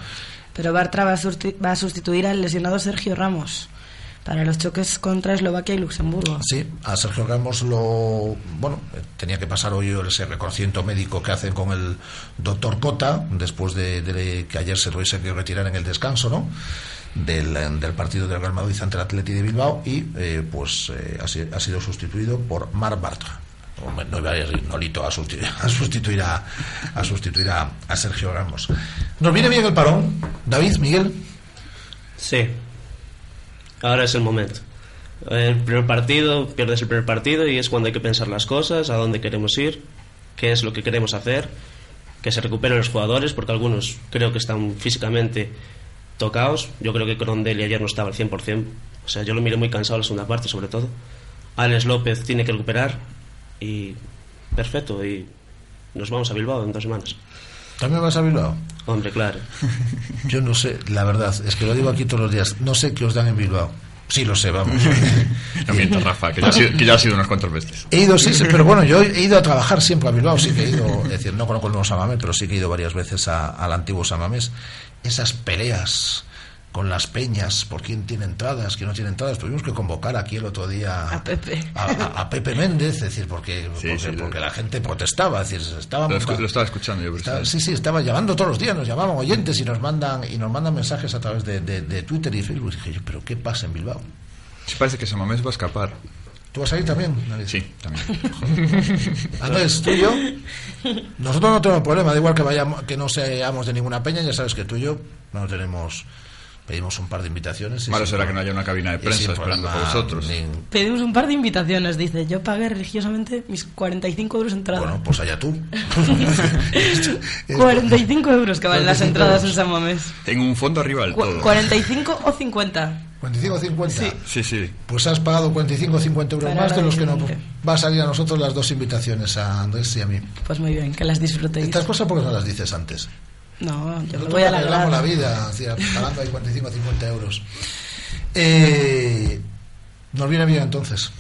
Pero Bartra va a, va a sustituir al lesionado Sergio Ramos para los choques contra Eslovaquia y Luxemburgo. Sí, a Sergio Ramos lo. Bueno, eh, tenía que pasar hoy ese reconocimiento médico que hacen con el doctor Cota, después de, de que ayer se tuviese que retirar en el descanso, ¿no? Del, del partido del Real Madrid ante el Atleti de Bilbao y eh, pues eh, ha, ha sido sustituido por Mar Bartra. No iba a ir Nolito a sustituir a sustituir a, a sustituir a, a Sergio Ramos. Nos viene bien el parón, David, Miguel. Sí. Ahora es el momento. El primer partido, pierdes el primer partido y es cuando hay que pensar las cosas, a dónde queremos ir, qué es lo que queremos hacer, que se recuperen los jugadores, porque algunos creo que están físicamente tocados. Yo creo que Crondelli ayer no estaba al 100%. O sea, yo lo miré muy cansado la segunda parte, sobre todo. Alex López tiene que recuperar y perfecto. Y nos vamos a Bilbao en dos semanas. ¿También vas a Bilbao? Hombre, claro. Yo no sé, la verdad, es que lo digo aquí todos los días. No sé qué os dan en Bilbao. Sí, lo sé, vamos. No mientas, Rafa, que ya, ha sido, que ya ha sido unas cuantas veces. He ido, sí, sí, pero bueno, yo he ido a trabajar siempre a Bilbao, sí que he ido, es decir, no conozco el nuevo Samamés, pero sí que he ido varias veces a- al antiguo Samamés. Esas peleas con las peñas, por quién tiene entradas, quién no tiene entradas, tuvimos que convocar aquí el otro día A Pepe. a, a- a Pepe Méndez, es decir, porque, porque, sí, lo- porque la gente protestaba, es decir, estábamos... Lo, escu- lo estaba escuchando yo. sí. sí, estaba llamando todos los días, nos llamaban oyentes y nos mandan y nos mandan mensajes a través de, de- de Twitter y Facebook. Y dije yo, pero ¿qué pasa en Bilbao? Sí, parece que Samamés va a escapar. ¿Tú vas a ir también? David? Sí, también. Andrés, tú y yo, nosotros no tenemos problema, da igual que vayamos, que no seamos de ninguna peña, ya sabes que tú y yo no tenemos, pedimos un par de invitaciones. y Malo será que no haya una cabina de prensa esperando por vosotros. ni- Pedimos un par de invitaciones, dice. Yo pagué religiosamente mis 45 euros entrada. Bueno, pues allá tú. 45 euros que valen las 45 entradas en. San Mamés. Tengo un fondo arriba del todo. 45 o 50. 45 o 50. Sí. Sí, sí. Pues has pagado 45 o 50 euros Para más de los que nos va a salir a nosotros las dos invitaciones, a Andrés y a mí. Pues muy bien, que las disfrutéis. Estas cosas porque no las dices antes. No, yo me voy a la alegrar. vida, es decir, pagando ahí 45 o 50 euros. Eh, nos viene bien entonces.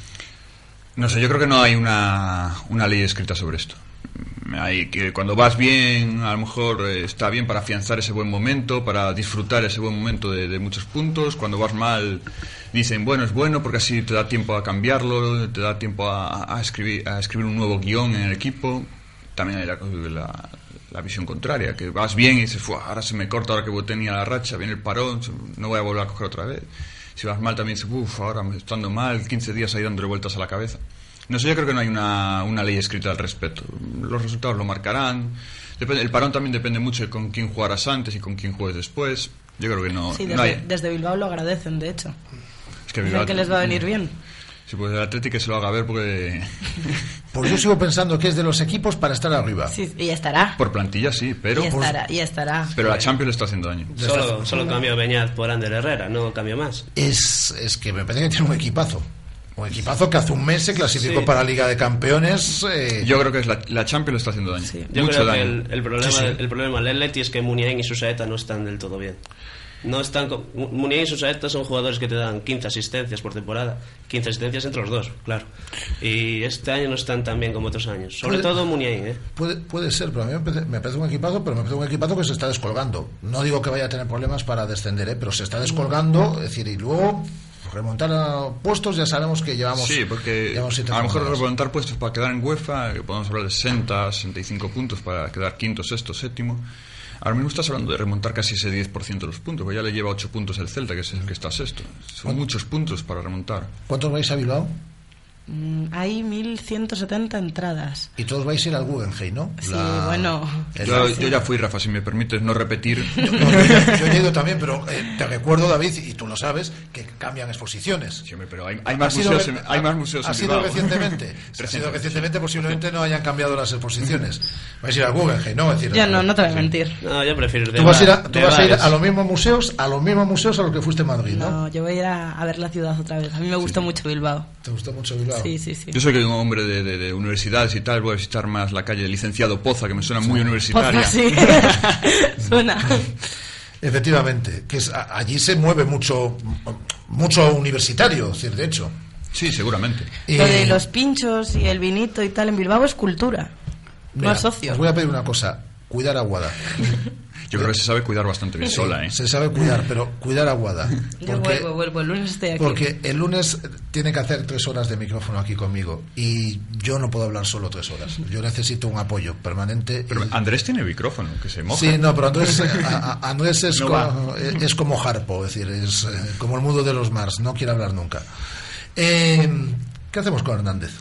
No sé, yo creo que no hay una, una ley escrita sobre esto. Hay que cuando vas bien, a lo mejor eh, está bien para afianzar ese buen momento, para disfrutar ese buen momento de, de muchos puntos. Cuando vas mal, dicen, bueno, es bueno porque así te da tiempo a cambiarlo, te da tiempo a, escribir, a escribir un nuevo guion en el equipo. También hay la, la- la visión contraria, que vas bien y dices, "Fua, ahora se me corta, ahora que tenía la racha, viene el parón, no voy a volver a coger otra vez. Si vas mal también dices, uff, ahora me estando mal, 15 días ahí dándole vueltas a la cabeza. No sé, yo creo que no hay una, una ley escrita al respecto. Los resultados lo marcarán. Depende- el parón también depende mucho de con quién jugarás antes y con quién juegues después. Yo creo que no, Sí, no desde, hay... desde Bilbao lo agradecen, de hecho. Es que Bilbao- que les va a venir bien. Sí, pues el Atlético que se lo haga ver porque Pues yo sigo pensando que es de los equipos para estar arriba. Sí, y estará. por plantilla sí, pero y estará, y estará. pero la Champions le está haciendo daño. Solo, solo cambio Beñat por Ander Herrera, no cambio más. Es, es que me parece que tiene un equipazo. Un equipazo que hace un mes se clasificó Sí. para la Liga de Campeones. eh, Yo creo que es la, la Champions le está haciendo daño. Yo Mucho creo que el, el problema, Sí, sí. el problema del Atleti es que Muniain y Susaeta no están del todo bien. No están con- Mu- Muniain y Susaeta son jugadores que te dan 15 asistencias por temporada. 15 asistencias entre los dos, claro. Y este año no están tan bien como otros años. Sobre Puede- todo Muniain, ¿eh? Puede, puede ser, pero a mí me parece, me parece un equipazo, pero me parece un equipazo que se está descolgando. No digo que vaya a tener problemas para descender, ¿eh? pero se está descolgando, es decir, y luego remontar a puestos ya sabemos que llevamos... Sí, porque llevamos a lo mejor jornadas. remontar puestos para quedar en UEFA, que podemos hablar de 60, 65 puntos para quedar quinto, sexto, séptimo. Ahora mismo estás hablando de remontar casi ese 10% de los puntos, porque ya le lleva 8 puntos el Celta, que es el que está sexto. Son muchos puntos para remontar. ¿Cuántos vais a Bilbao? Mm, Hay 1170 entradas. Y todos vais a ir al Guggenheim, ¿no? Sí, La- bueno. Yo, yo ya fui, Rafa, si me permites no repetir. No, yo, yo he ido también, pero eh, te recuerdo, David, y tú lo sabes, que cambian exposiciones. Sí, pero hay, hay más Ha sido museos, re- en, hay más museos ha en sido Bilbao. recientemente. Ha sido Recientemente. posiblemente no hayan cambiado las exposiciones. Vais a ir al Guggenheim, ¿no? Es decir, Ya no, no te voy a mentir. No, yo prefiero ir de Tú vas a ir a, tú de vas a, ir a los mismos museos, a los mismos museos a los que fuiste en Madrid, ¿no? No, yo voy a ir a, a ver la ciudad otra vez. A mí me gustó mucho Bilbao. ¿Te gustó mucho Bilbao? Sí, sí, sí. Yo soy que un hombre de, de- de universidades y tal, voy a visitar más la calle Licenciado Poza, que me suena muy universitaria. Poza, sí. Suena. Efectivamente, que es, allí se mueve mucho, mucho universitario, es decir, de hecho. Sí, seguramente. Y- Lo de los pinchos y el vinito y tal en Bilbao es cultura. Mira, no es socio. Os voy a pedir una cosa, cuidar a Guada. Yo creo que se sabe cuidar bastante bien sola, ¿eh? Se sabe cuidar, pero cuidar a Guada. Yo Porque, vuelvo, vuelvo. El lunes estoy aquí. porque el lunes tiene que hacer tres horas de micrófono aquí conmigo y yo no puedo hablar solo tres horas. Yo necesito un apoyo permanente. Pero y- Andrés tiene micrófono, que se moja. Sí, no, pero Andrés, a- a- Andrés es, No como, es como Harpo, es decir, es eh, como el mundo de los Mars, no quiere hablar nunca. Eh, ¿Qué hacemos con Hernández?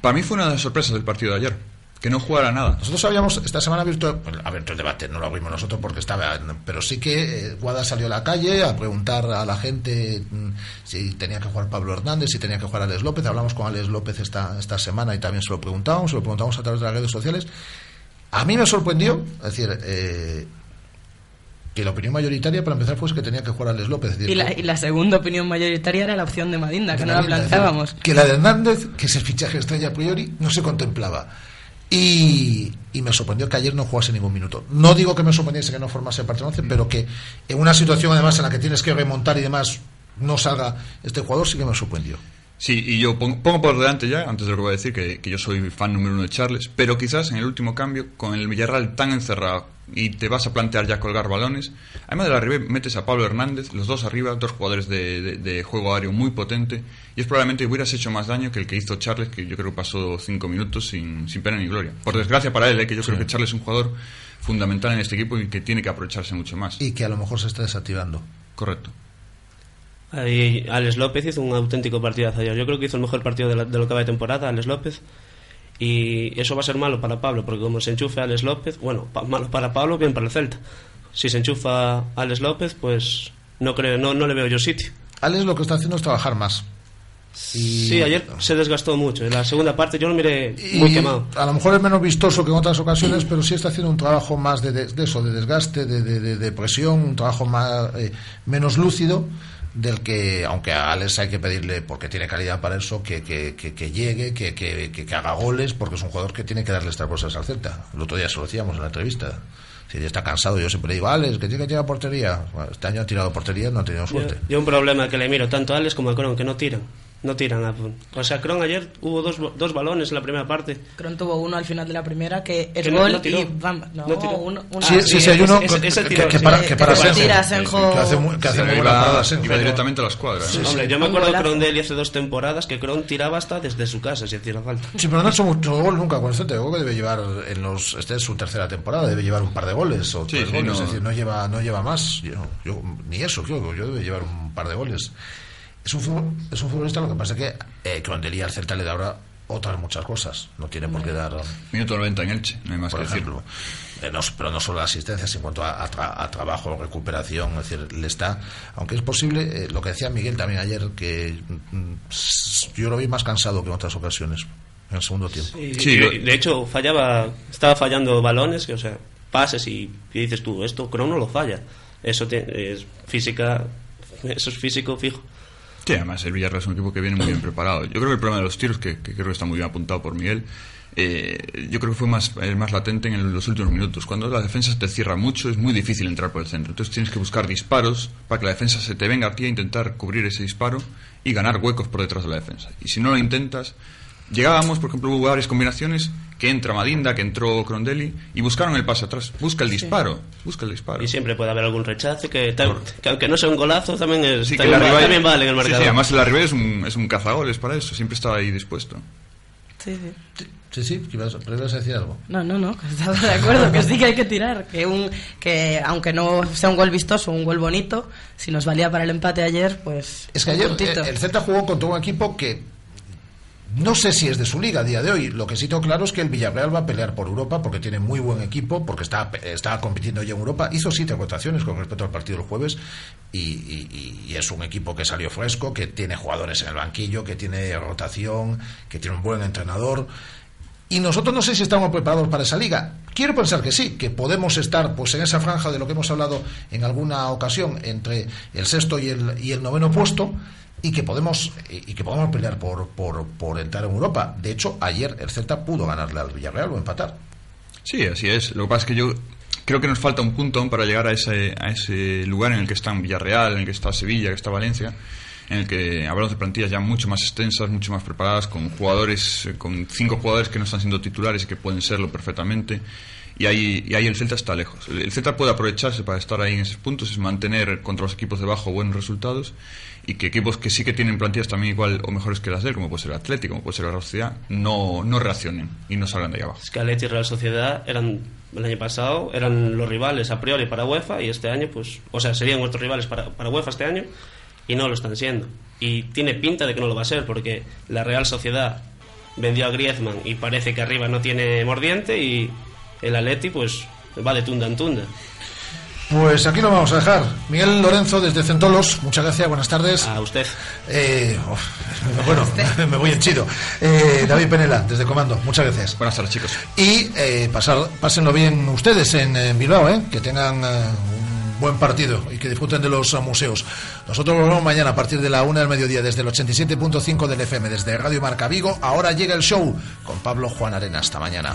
Para mí fue una de las sorpresas del partido de ayer, que no jugara nada. Nosotros habíamos, esta semana abierto, abierto el debate, no lo abrimos nosotros porque estaba, pero sí que eh, Guada salió a la calle a preguntar a la gente mm, si tenía que jugar Pablo Hernández, si tenía que jugar Alex López. Hablamos con Alex López esta, esta semana y también se lo preguntamos, se lo preguntamos a través de las redes sociales. A mí me sorprendió, es decir, eh, que la opinión mayoritaria para empezar fue que tenía que jugar Alex López. Decir, Y la, y la segunda opinión mayoritaria era la opción de Madinda, que no la decir, planteábamos. Que la de Hernández, que es el fichaje estrella a priori, no se contemplaba. Y, y me sorprendió que ayer no jugase ningún minuto. No digo que me sorprendiese que no formase parte del once, pero que en una situación además en la que tienes que remontar y demás no salga este jugador, sí que me sorprendió. Sí, y yo pongo, pongo por delante ya, antes de lo que voy a decir, que, que yo soy fan número uno de Charles, pero quizás en el último cambio, con el Villarreal tan encerrado y te vas a plantear ya colgar balones, además de la arriba metes a Pablo Hernández, los dos arriba, dos jugadores de, de- de juego aéreo muy potente, y es probablemente que hubieras hecho más daño que el que hizo Charles, que yo creo que pasó cinco minutos sin, sin pena ni gloria. Por desgracia para él, eh, que yo creo que Charles es un jugador fundamental en este equipo y que tiene que aprovecharse mucho más. Y que a lo mejor se está desactivando. Correcto. Ahí Alex López hizo un auténtico partidazo ayer. Yo creo que hizo el mejor partido de, la- de lo que va de temporada, Alex López. Y eso va a ser malo para Pablo, porque como se enchufe Alex López, bueno, pa- malo para Pablo, bien para el Celta. Si se enchufa Alex López, pues no creo, no, no le veo yo sitio. Alex lo que está haciendo es trabajar más. Y- Sí, ayer se desgastó mucho. En la segunda parte yo lo miré muy Y quemado. A lo mejor es menos vistoso que en otras ocasiones, pero sí está haciendo un trabajo más de, de- de eso, de desgaste, de, de- de- de presión, un trabajo más eh, menos lúcido del que, aunque a Alex hay que pedirle, porque tiene calidad para eso, que, que, que- que llegue, que, que- haga goles, porque es un jugador que tiene que darle estas cosas al Celta. El otro día se lo decíamos en la entrevista. Si ya está cansado, yo siempre le digo, Alex, que tiene que tirar portería. Bueno, este año ha tirado portería, no ha tenido suerte. yo un problema que le miro tanto a Alex como a Cron, que no tiran. No tiran. a- O sea, Cron ayer hubo dos, dos balones en la primera parte. Cron tuvo uno al final de la primera que es Que no- gol no tiró. y bam, no, No tiró. uno, uno- Sí, sí, sí, hay uno ese- que- ese que, tiro, que sí. para, que para Que Senjo, tira Senjo. que hace muy, que hace Sí, muy parada Senjo. iba directamente a la escuadra. ¿eh? Hombre, yo me acuerdo de. Cron de él hace dos temporadas que Cron tiraba hasta desde su casa, si hacía falta. Sí, pero no ha hecho mucho gol nunca con el. Yo creo que debe llevar en los. Esta es su tercera temporada, debe llevar un par de goles o Sí, tres sí, goles. no. Es decir, no lleva, no lleva más. Yo, yo- ni eso, creo. Yo debe llevar un par de goles. Es un, futbol- es un futbolista, lo que pasa es que eh, Crondería al Celta le da ahora otras muchas cosas. No tiene por qué dar. Minuto 90 en Elche, no hay más por que ejemplo. Eh, no- pero no solo la asistencia, en cuanto a, a tra- a trabajo, recuperación, es decir, le está. Aunque es posible, eh, lo que decía Miguel también ayer, que mm, yo lo vi más cansado que en otras ocasiones, en el segundo tiempo. Y- de hecho, fallaba, estaba fallando balones, que, o sea, pases y, y dices tú, esto Kroos no lo falla. Eso te- es física, eso es físico fijo. Sí, además el Villarreal es un equipo que viene muy bien preparado. Yo creo que el problema de los tiros, que, creo que está muy bien apuntado por Miguel, eh, yo creo que fue más, eh, más latente en los últimos minutos. Cuando la defensa te cierra mucho, es muy difícil entrar por el centro. Entonces tienes que buscar disparos para que la defensa se te venga a ti a intentar cubrir ese disparo y ganar huecos por detrás de la defensa. Y si no lo intentas, llegábamos, por ejemplo, hubo varias combinaciones que entra Madinda, que entró Crondelli y buscaron el pase atrás. Busca el disparo, busca el disparo. Y siempre puede haber algún rechace, que, tal- que aunque no sea un golazo, también, es, Sí, que también, la va- también vale en el Sí, marcador. sí, además la Ribey es un, es un cazagoles para eso, siempre está ahí dispuesto. Sí, sí. Sí, sí, que ibas, pero ibas a decir algo. No, no, no, que estaba de acuerdo, que sí que hay que tirar, que un que aunque no sea un gol vistoso, un gol bonito, si nos valía para el empate ayer, pues Es que ayer puntito. eh, el Celta jugó contra un equipo que no sé si es de su liga a día de hoy. Lo que sí tengo claro es que el Villarreal va a pelear por Europa porque tiene muy buen equipo, porque está, está compitiendo ya en Europa. Hizo siete rotaciones con respecto al partido del jueves y, y- y es un equipo que salió fresco, que tiene jugadores en el banquillo, que tiene rotación, que tiene un buen entrenador. Y nosotros no sé si estamos preparados para esa liga. Quiero pensar que sí, que podemos estar pues en esa franja de lo que hemos hablado en alguna ocasión entre el sexto y el, y el noveno puesto y que podemos y que podemos pelear por, por, por entrar en Europa. De hecho, ayer el Celta pudo ganarle al Villarreal o empatar. Sí, así es. Lo que pasa es que yo creo que nos falta un punto para llegar a ese, a ese lugar en el que están Villarreal, en el que está Sevilla, que está Valencia, en el que hablamos de plantillas ya mucho más extensas, mucho más preparadas, con jugadores, eh, con cinco jugadores que no están siendo titulares y que pueden serlo perfectamente. Y ahí, y ahí el Celta está lejos. El el Celta puede aprovecharse para estar ahí en esos puntos, es mantener contra los equipos de bajo buenos resultados y que equipos que sí que tienen plantillas también igual o mejores que las de él, como puede ser el Atlético, como puede ser la Real Sociedad, no, no reaccionen y no salgan de ahí abajo. Es que Atleti y Real Sociedad eran el año pasado eran los rivales a priori para UEFA y este año pues o sea serían nuestros rivales para, para UEFA este año y no lo están siendo y tiene pinta de que no lo va a ser porque la Real Sociedad vendió a Griezmann y parece que arriba no tiene mordiente y el Atleti pues va de tunda en tunda Pues aquí lo vamos a dejar. Miguel Lorenzo desde Centolos, muchas gracias, buenas tardes. A usted. Eh, uf, bueno, me voy henchido. Eh, David Penela, desde Comando, muchas gracias. Buenas tardes, chicos. Y eh, pasar, pásenlo bien ustedes en, en Bilbao, ¿eh? que tengan eh, un buen partido y que disfruten de los eh, museos. Nosotros volvemos mañana a partir de la una del mediodía desde el 87.5 del FM, desde Radio Marca Vigo. Ahora llega el show con Pablo Juan Arena. Hasta mañana.